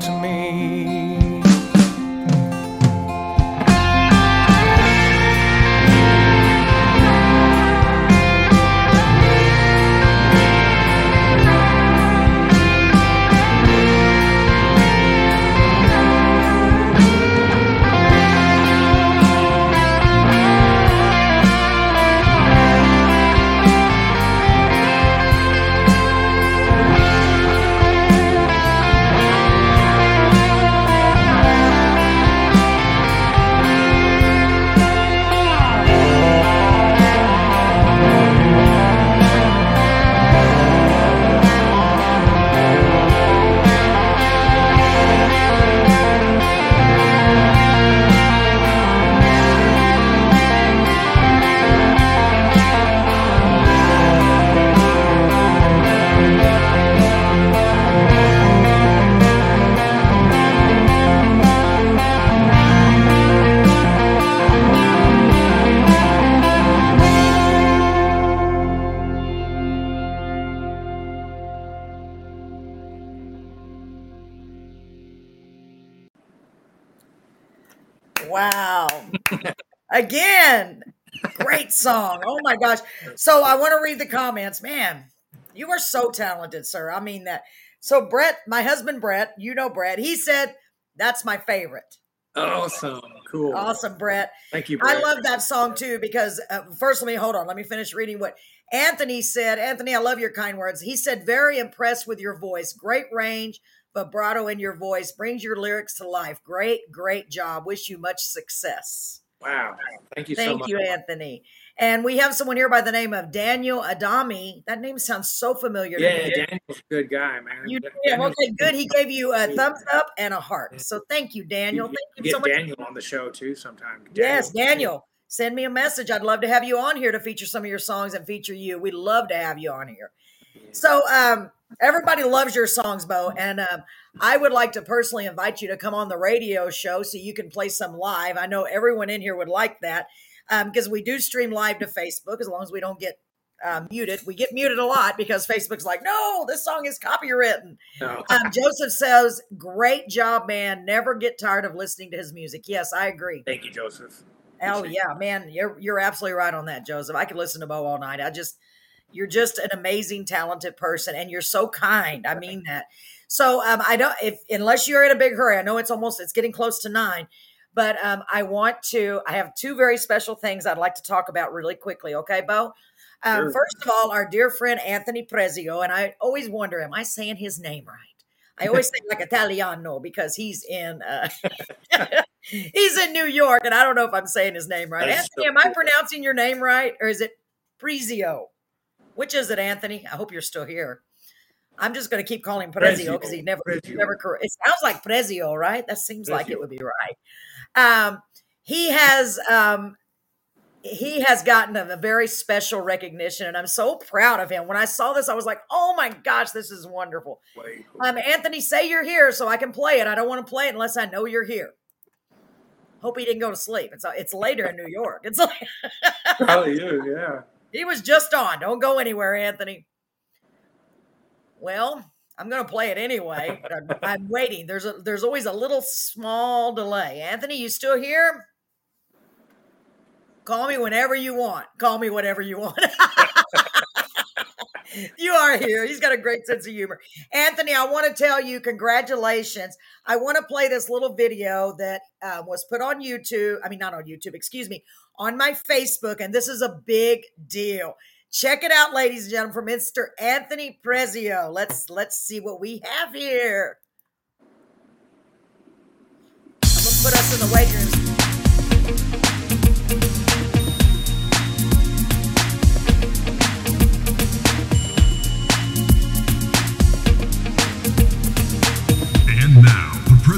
S1: Again, great song. Oh my gosh. So I want to read the comments. Man, you are so talented, sir. I mean that. So Brett, my husband Brett, you know Brett, he said that's my favorite.
S2: Awesome. Cool.
S1: Awesome, Brett.
S2: Thank you.
S1: I love that song too because uh, first, let me hold on. Let me finish reading what Anthony said. Anthony, I love your kind words. He said, "Very impressed with your voice. Great range, vibrato in your voice brings your lyrics to life. Great, great job. Wish you much success."
S2: Wow. Thank you so
S1: Thank
S2: much.
S1: you, Anthony. And we have someone here by the name of Daniel Adami. That name sounds so familiar to
S2: Yeah,
S1: me.
S2: Daniel's a good guy, man.
S1: You yeah, okay, good. He gave you a thumbs up and a heart. So thank you, Daniel. Thank you
S2: get
S1: so much.
S2: Daniel on the show too sometime.
S1: Yes, Daniel, send me a message. I'd love to have you on here to feature some of your songs and feature you. We'd love to have you on here. So, um, everybody loves your songs, Beau, and um, I would like to personally invite you to come on the radio show so you can play some live. I know everyone in here would like that because we do stream live to Facebook as long as we don't get uh, muted. We get muted a lot because Facebook's like, no, this song is copywritten.
S2: No.
S1: Um, Joseph says, great job, man. Never get tired of listening to his music. Yes, I agree.
S2: Thank you, Joseph.
S1: Oh yeah, man, you're you're absolutely right on that, Joseph. I could listen to Beau all night. I just you're just an amazing, talented person, and you're so kind. I mean that. So um, I don't if unless you're in a big hurry. I know it's almost it's getting close to nine, but um, I want to. I have two very special things I'd like to talk about really quickly. Okay, Beau. Um,
S2: Sure.
S1: First of all, our dear friend Anthony Prezio, and I always wonder, am I saying his name right? I always think like Italiano because he's in uh, he's in New York, and I don't know if I'm saying his name right. Anthony, am I pronouncing your name right, or is it Prezio? Which is it, Anthony? I hope you're still here. I'm just going to keep calling him Prezio because he never,
S2: Prezio.
S1: never. It sounds like Prezio, right? That seems like it would be right. Um, he has um, he has gotten a, a very special recognition, and I'm so proud of him. When I saw this, I was like, "Oh my gosh, this is wonderful." Um, Anthony, say you're here so I can play it. I don't want to play it unless I know you're here. Hope he didn't go to sleep. It's it's later in New York. It's like
S2: Probably you, yeah.
S1: He was just on. Don't go anywhere, Anthony. Well, I'm going to play it anyway. I'm, I'm waiting. There's a there's always a little small delay. Anthony, you still here? Call me whenever you want. Call me whatever you want. you are here. He's got a great sense of humor. Anthony, I want to tell you congratulations. I want to play this little video that uh, was put on YouTube. I mean, not on YouTube, excuse me, on my Facebook. And this is a big deal. Check it out, ladies and gentlemen, from Mr. Anthony Prezio. Let's let's see what we have here. I'm gonna put us in the weight room.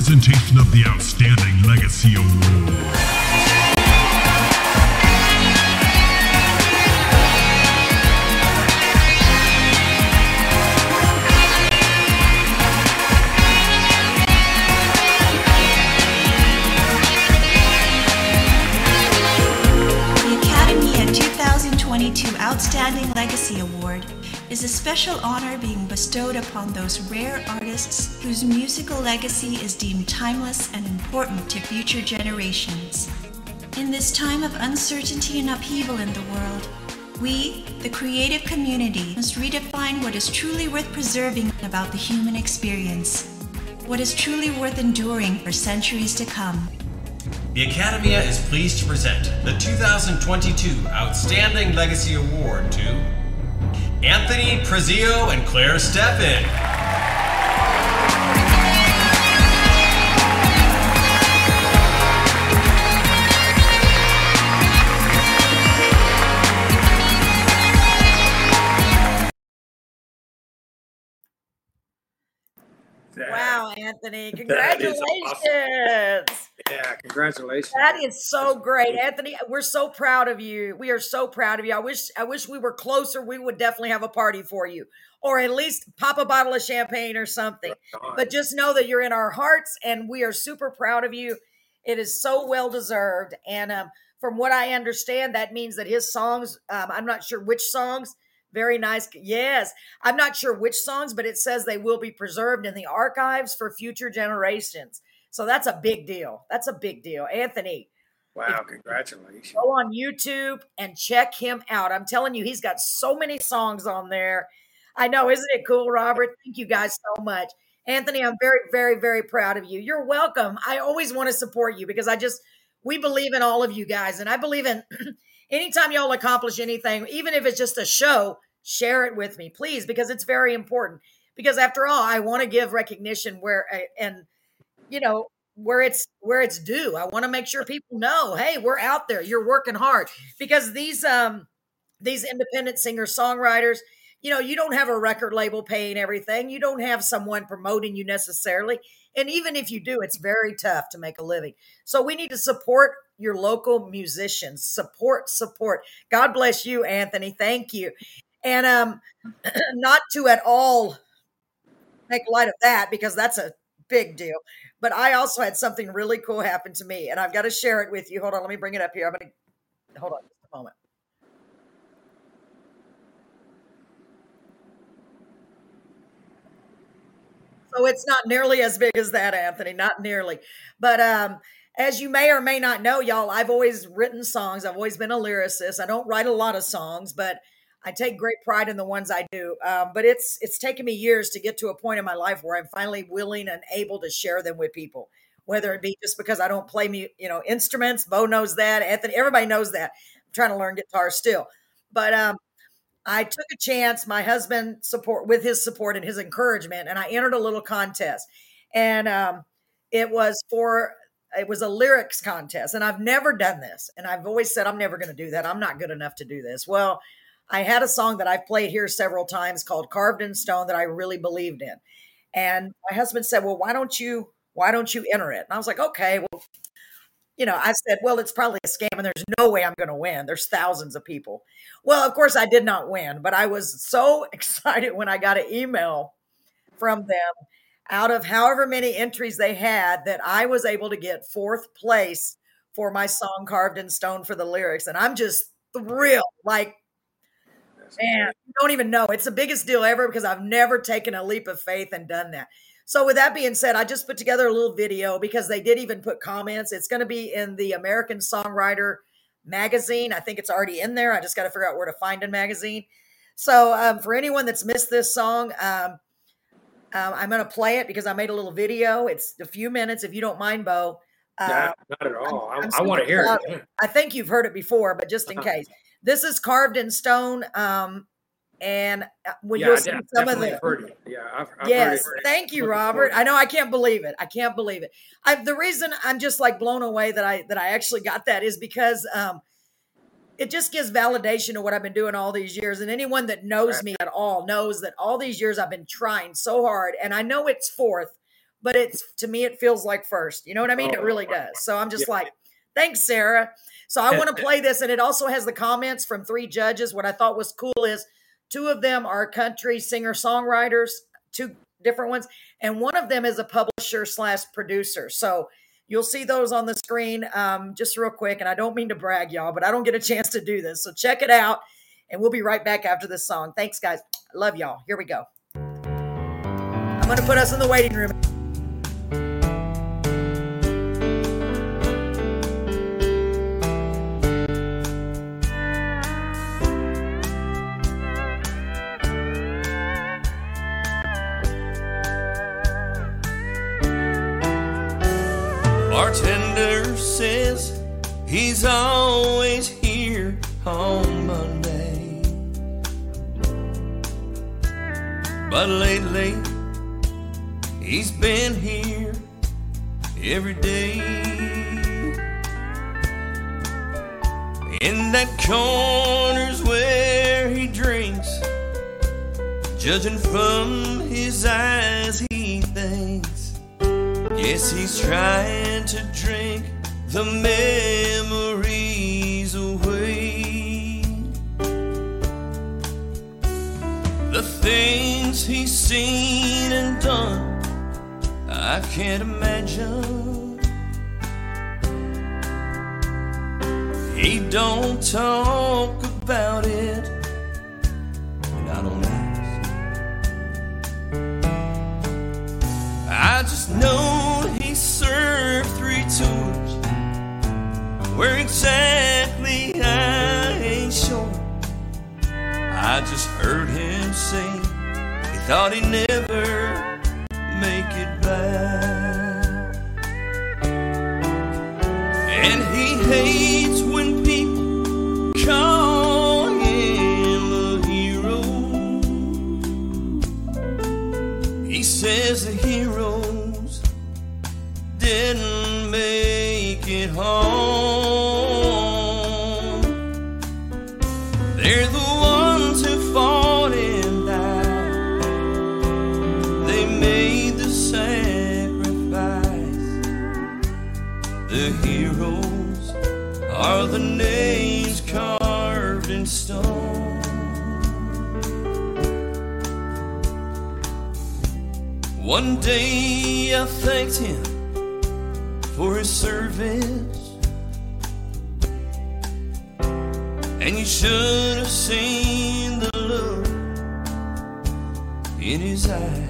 S5: Presentation of the Outstanding Legacy Award.
S6: 2022 Outstanding Legacy Award is a special honor being bestowed upon those rare artists whose musical legacy is deemed timeless and important to future generations. In this time of uncertainty and upheaval in the world, we, the creative community, must redefine what is truly worth preserving about the human experience, what is truly worth enduring for centuries to come.
S7: The Academia is pleased to present the 2022 Outstanding Legacy Award to Anthony Prezio and Claire Steffen.
S1: Wow, Anthony. Congratulations.
S2: Yeah, congratulations.
S1: That is so great, Anthony. We're so proud of you. We are so proud of you. I wish I wish we were closer. We would definitely have a party for you, or at least pop a bottle of champagne or something. But just know that you're in our hearts, and we are super proud of you. It is so well deserved. And um, from what I understand, that means that his songs. Um, I'm not sure which songs. Very nice. Yes, I'm not sure which songs, but it says they will be preserved in the archives for future generations. So that's a big deal. That's a big deal. Anthony,
S2: Wow, congratulations.
S1: go on YouTube and check him out. I'm telling you, he's got so many songs on there. I know, isn't it cool, Robert? Thank you guys so much. Anthony, I'm very, very, very proud of you. You're welcome. I always want to support you because I just, we believe in all of you guys. And I believe in anytime y'all accomplish anything, even if it's just a show, share it with me, please, because it's very important. Because after all, I want to give recognition where, and, you know, where it's where it's due. I want to make sure people know, hey, we're out there. You're working hard because these um these independent singer songwriters, you know, you don't have a record label paying everything. You don't have someone promoting you necessarily. And even if you do, it's very tough to make a living. So we need to support your local musicians. Support, support. God bless you, Anthony. Thank you. And um not to at all make light of that because that's a big deal. But I also had something really cool happen to me, and I've got to share it with you. Hold on, let me bring it up here. I'm going to hold on just a moment. So it's not nearly as big as that, Anthony. Not nearly. But um, as you may or may not know, y'all, I've always written songs. I've always been a lyricist. I don't write a lot of songs, but I take great pride in the ones I do. Um, but it's it's taken me years to get to a point in my life where I'm finally willing and able to share them with people. Whether it be just because I don't play me, you know, instruments. Beau knows that. Anthony, everybody knows that. I'm trying to learn guitar still, but um, I took a chance. My husband support with his support and his encouragement, and I entered a little contest, and um, it was for it was a lyrics contest, and I've never done this, and I've always said I'm never going to do that. I'm not good enough to do this. Well, I had a song that I've played here several times called Carved in Stone that I really believed in. And my husband said, Well, why don't you why don't you enter it? And I was like, Okay, well, you know, I said, Well, it's probably a scam and there's no way I'm gonna win. There's thousands of people. Well, of course I did not win, but I was so excited when I got an email from them out of however many entries they had that I was able to get fourth place for my song Carved in Stone for the lyrics. And I'm just thrilled. Like Man, you don't even know. It's the biggest deal ever because I've never taken a leap of faith and done that. So, with that being said, I just put together a little video because they did even put comments. It's going to be in the American Songwriter magazine. I think it's already in there. I just got to figure out where to find a magazine. So, um, for anyone that's missed this song, um, um, I'm going to play it because I made a little video. It's a few minutes, if you don't mind, Beau.
S2: Uh, not, not, at all. I'm, i, I want to hear it.
S1: I think you've heard it before, but just in uh-huh. case. This is carved in stone. Um, and uh, when
S2: yeah,
S1: you'll
S2: see
S1: some of the
S2: heard it. yeah, I've, I've
S1: yes,
S2: heard it.
S1: thank you, Robert. I know I can't believe it. I can't believe it. I, the reason I'm just like blown away that I that I actually got that is because um, it just gives validation to what I've been doing all these years. And anyone that knows right. me at all knows that all these years I've been trying so hard, and I know it's fourth, but it's to me it feels like first. You know what I mean? Oh, it really does. So I'm just yeah. like, thanks, Sarah. So I want to play this, and it also has the comments from three judges. What I thought was cool is two of them are country singer songwriters, two different ones, and one of them is a publisher slash producer. So you'll see those on the screen um, just real quick. And I don't mean to brag, y'all, but I don't get a chance to do this. So check it out, and we'll be right back after this song. Thanks, guys. Love y'all. Here we go. I'm going to put us in the waiting room.
S3: Says he's always here on Monday. But lately, he's been here every day. In that corner's where he drinks, judging from his eyes, he thinks. Yes, he's trying to drink the memories away. The things he's seen and done, I can't imagine. He don't talk about it, and I don't ask. I just know
S8: Where exactly I ain't sure. I just heard him say he thought he'd never make it back. And he hates I thanked him for his service. And you should have seen the look in his eyes.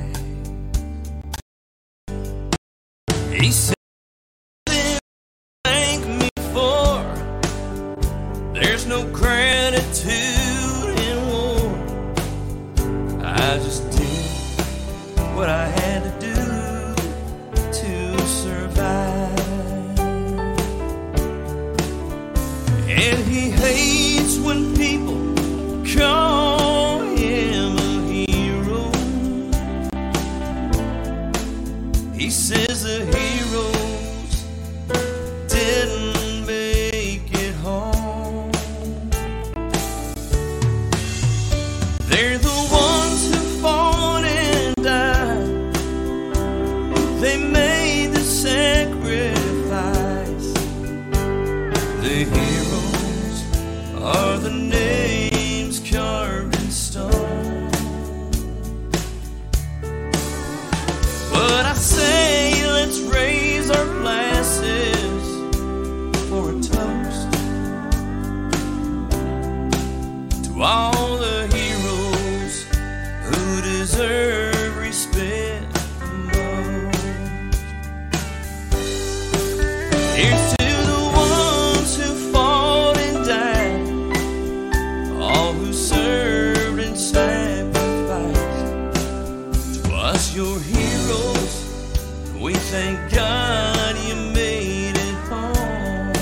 S8: Your heroes, we thank God you made it home.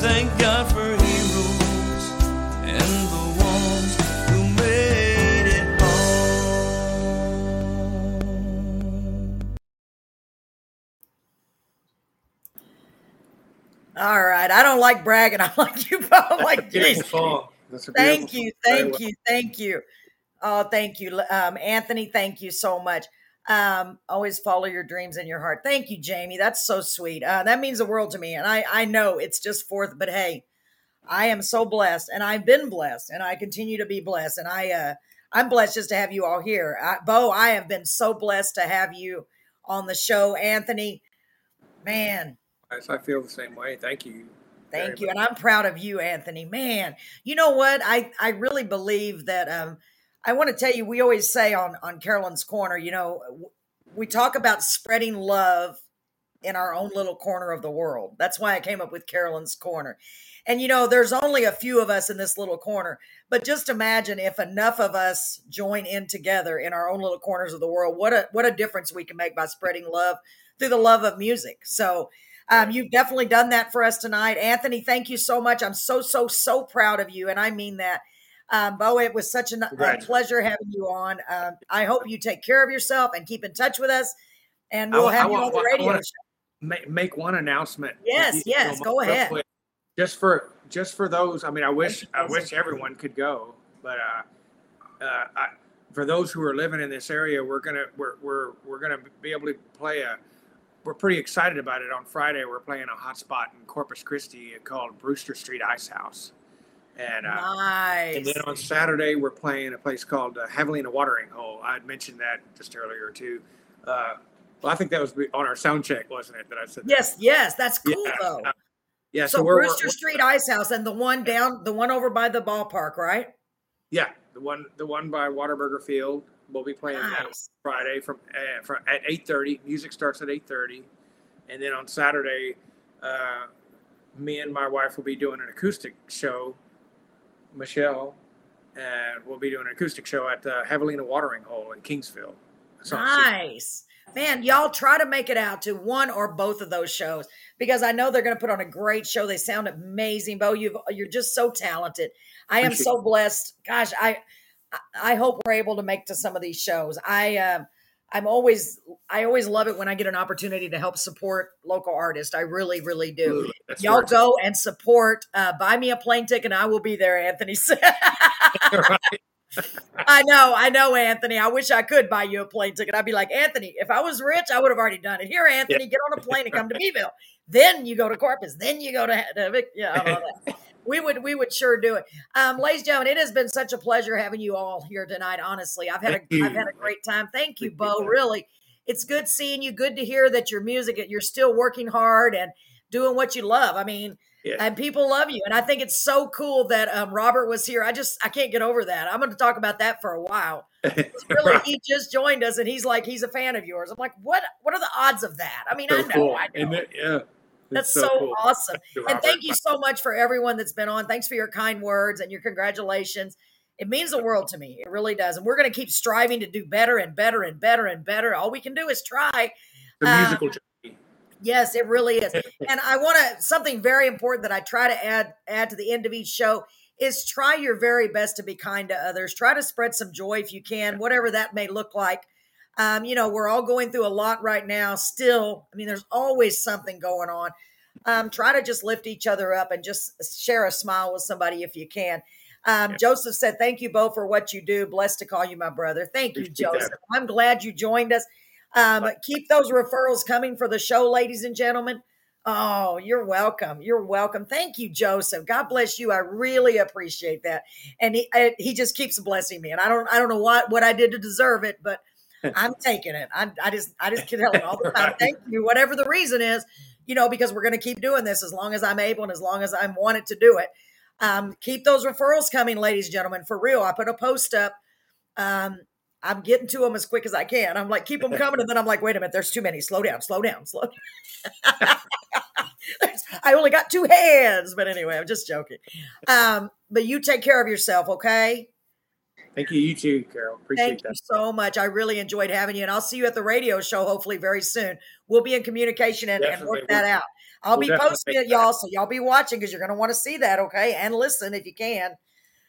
S8: Thank God for heroes and the ones who made it home.
S1: All right. I don't like bragging. I'm like you, but I'm like,
S2: Beautiful
S1: geez.
S2: song. That's a beautiful
S1: Thank you.
S2: song. Very
S1: Thank you. Thank you. Oh, thank you. Um, Anthony, thank you so much. Um, always follow your dreams in your heart. Thank you, Jamie. That's so sweet. Uh, that means the world to me. And I, I know it's just fourth, but hey, I am so blessed and I've been blessed and I continue to be blessed. And I, uh, I'm blessed just to have you all here. I, Beau, I have been so blessed to have you on the show. Anthony, man,
S2: Yes, I feel the same way. Thank you.
S1: Thank you.
S2: much.
S1: And I'm proud of you, Anthony. Man, you know what? I, I really believe that um I want to tell you, we always say on, on Carolyn's Corner, you know, we talk about spreading love in our own little corner of the world. That's why I came up with Carolyn's Corner. And you know, there's only a few of us in this little corner, but just imagine if enough of us join in together in our own little corners of the world, what a what a difference we can make by spreading love through the love of music. So um, you've definitely done that for us tonight. Anthony, thank you so much. I'm so, so, so proud of you. And I mean that. Um, Beau, it was such an, a pleasure having you on. Um, I hope you take care of yourself and keep in touch with us. And we'll
S2: I
S1: have you
S2: wa-
S1: on the radio show.
S2: make, make one announcement.
S1: Yes,
S2: you
S1: yes, go ahead.
S2: quick. Just for just for those. I mean, I wish I wish everyone could go, but uh, uh, I, for those who are living in this area, we're gonna we're we're we're gonna be able to play a. We're pretty excited about it. On Friday, we're playing a hot spot in Corpus Christi called Brewster Street Ice House, and uh,
S1: Nice.
S2: and then on Saturday, we're playing a place called uh, Javelina Watering Hole. I had mentioned that just earlier too. Uh, well, I think that was on our sound check, wasn't it? That I said. that?
S1: yes, yes, that's cool
S2: Yeah,
S1: though.
S2: uh, Yeah.
S1: so
S2: we're,
S1: Brewster
S2: we're-
S1: Street Ice House and the one down, the one over by the ballpark, right?
S2: Yeah, the one the one by Whataburger Field. We'll be playing that Friday from uh, from at eight thirty. Music starts at eight thirty, and then on Saturday, uh, me and my wife will be doing an acoustic show. Michelle, and we'll be doing an acoustic show at the Javelina Watering Hole in Kingsville. So-
S1: Nice. Man, y'all try to make it out to one or both of those shows because I know they're going to put on a great show. They sound amazing, Beau. You've, you're just so talented. I am
S2: Appreciate
S1: so blessed. Gosh, I I hope we're able to make to some of these shows. I um I'm always I always love it when I get an opportunity to help support local artists. I really, really do.
S2: Ooh,
S1: Y'all go and support. Uh, buy me a plane ticket, and I will be there. Anthony said. I know, I know, Anthony. I wish I could buy you a plane ticket. I'd be like, Anthony, if I was rich, I would have already done it. Here, Anthony, get on a plane and come to Beeville. Then you go to Corpus. Then you go to, to yeah. I don't know. we would, we would sure do it. Um, ladies and gentlemen, it has been such a pleasure having you all here tonight. Honestly, I've had a. I've had a great time. Thank you, Beau. Really, it's good seeing you. Good to hear that your music, you're still working hard and doing what you love. I mean,
S2: Yeah.
S1: and people love you. And I think it's so cool that um, Robert was here. I just I can't get over that. I'm going to talk about that for a while. Really, he just joined us, and he's like he's a fan of yours. I'm like, what? What are the odds of that? I mean, I know,
S2: cool.
S1: I know.
S2: That- yeah.
S1: That's
S2: It's
S1: so,
S2: cool.
S1: awesome.
S2: you,
S1: And thank you so much for everyone that's been on. Thanks for your kind words and your congratulations. It means the world to me. It really does. And we're going to keep striving to do better and better and better and better. All we can do is try.
S2: The
S1: uh,
S2: musical journey.
S1: Yes, it really is. and I want to something very important that I try to add add to the end of each show is try your very best to be kind to others. Try to spread some joy if you can, whatever that may look like. Um, you know, we're all going through a lot right now. Still, I mean, there's always something going on. Um, try to just lift each other up and just share a smile with somebody if you can. Um, Joseph said, "Thank you, Beau, for what you do. Blessed to call you my brother. Thank you. Joseph. I'm glad you joined us. Um, keep those referrals coming for the show, ladies and gentlemen. Oh, you're welcome. You're welcome. Thank you, Joseph. God bless you. I really appreciate that. And he I, he just keeps blessing me. And I don't I don't know what what I did to deserve it, but I'm taking it. I'm, I just I just tell him all the time.
S2: Right.
S1: Thank you, whatever the reason is. You know, because we're going to keep doing this as long as I'm able and as long as I'm wanted to do it. Um, keep those referrals coming, ladies and gentlemen. For real, I put a post up. Um, I'm getting to them as quick as I can. I'm like, keep them coming, and then I'm like, wait a minute, there's too many. Slow down, slow down, slow. Down. I only got two hands, but anyway, I'm just joking. Um, but you take care of yourself, okay?
S2: Thank you. You too, Carol. Appreciate
S1: Thank you
S2: that.
S1: so much. I really enjoyed having you, and I'll see you at the radio show hopefully very soon. We'll be in communication and, and work that out. I'll
S2: We'll
S1: be posting it, y'all, so y'all be watching because you're going to want to see that, okay? And listen if you can.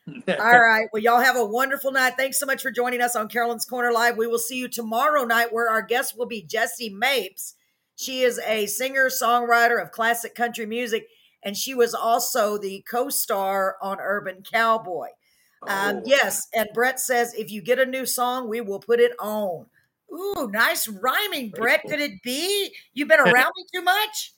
S1: All right. Well, y'all have a wonderful night. Thanks so much for joining us on Carolyn's Corner Live. We will see you tomorrow night where our guest will be Jessie Mapes. She is a singer songwriter of classic country music, and she was also the co star on Urban Cowboy. Um,
S2: Oh.
S1: yes. And Brett says if you get a new song, we will put it on. Ooh, nice rhyming, Brett.
S2: cool.
S1: Could it be? You've been around me too much?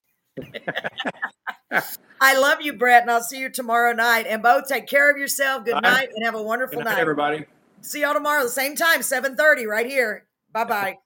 S1: I love you, Brett, and I'll see you tomorrow night. And both take care of yourself. Good
S2: Bye.
S1: night and have a wonderful
S2: Good night,
S1: night.
S2: everybody.
S1: See y'all tomorrow, the same time, 7:30, right here. Bye bye.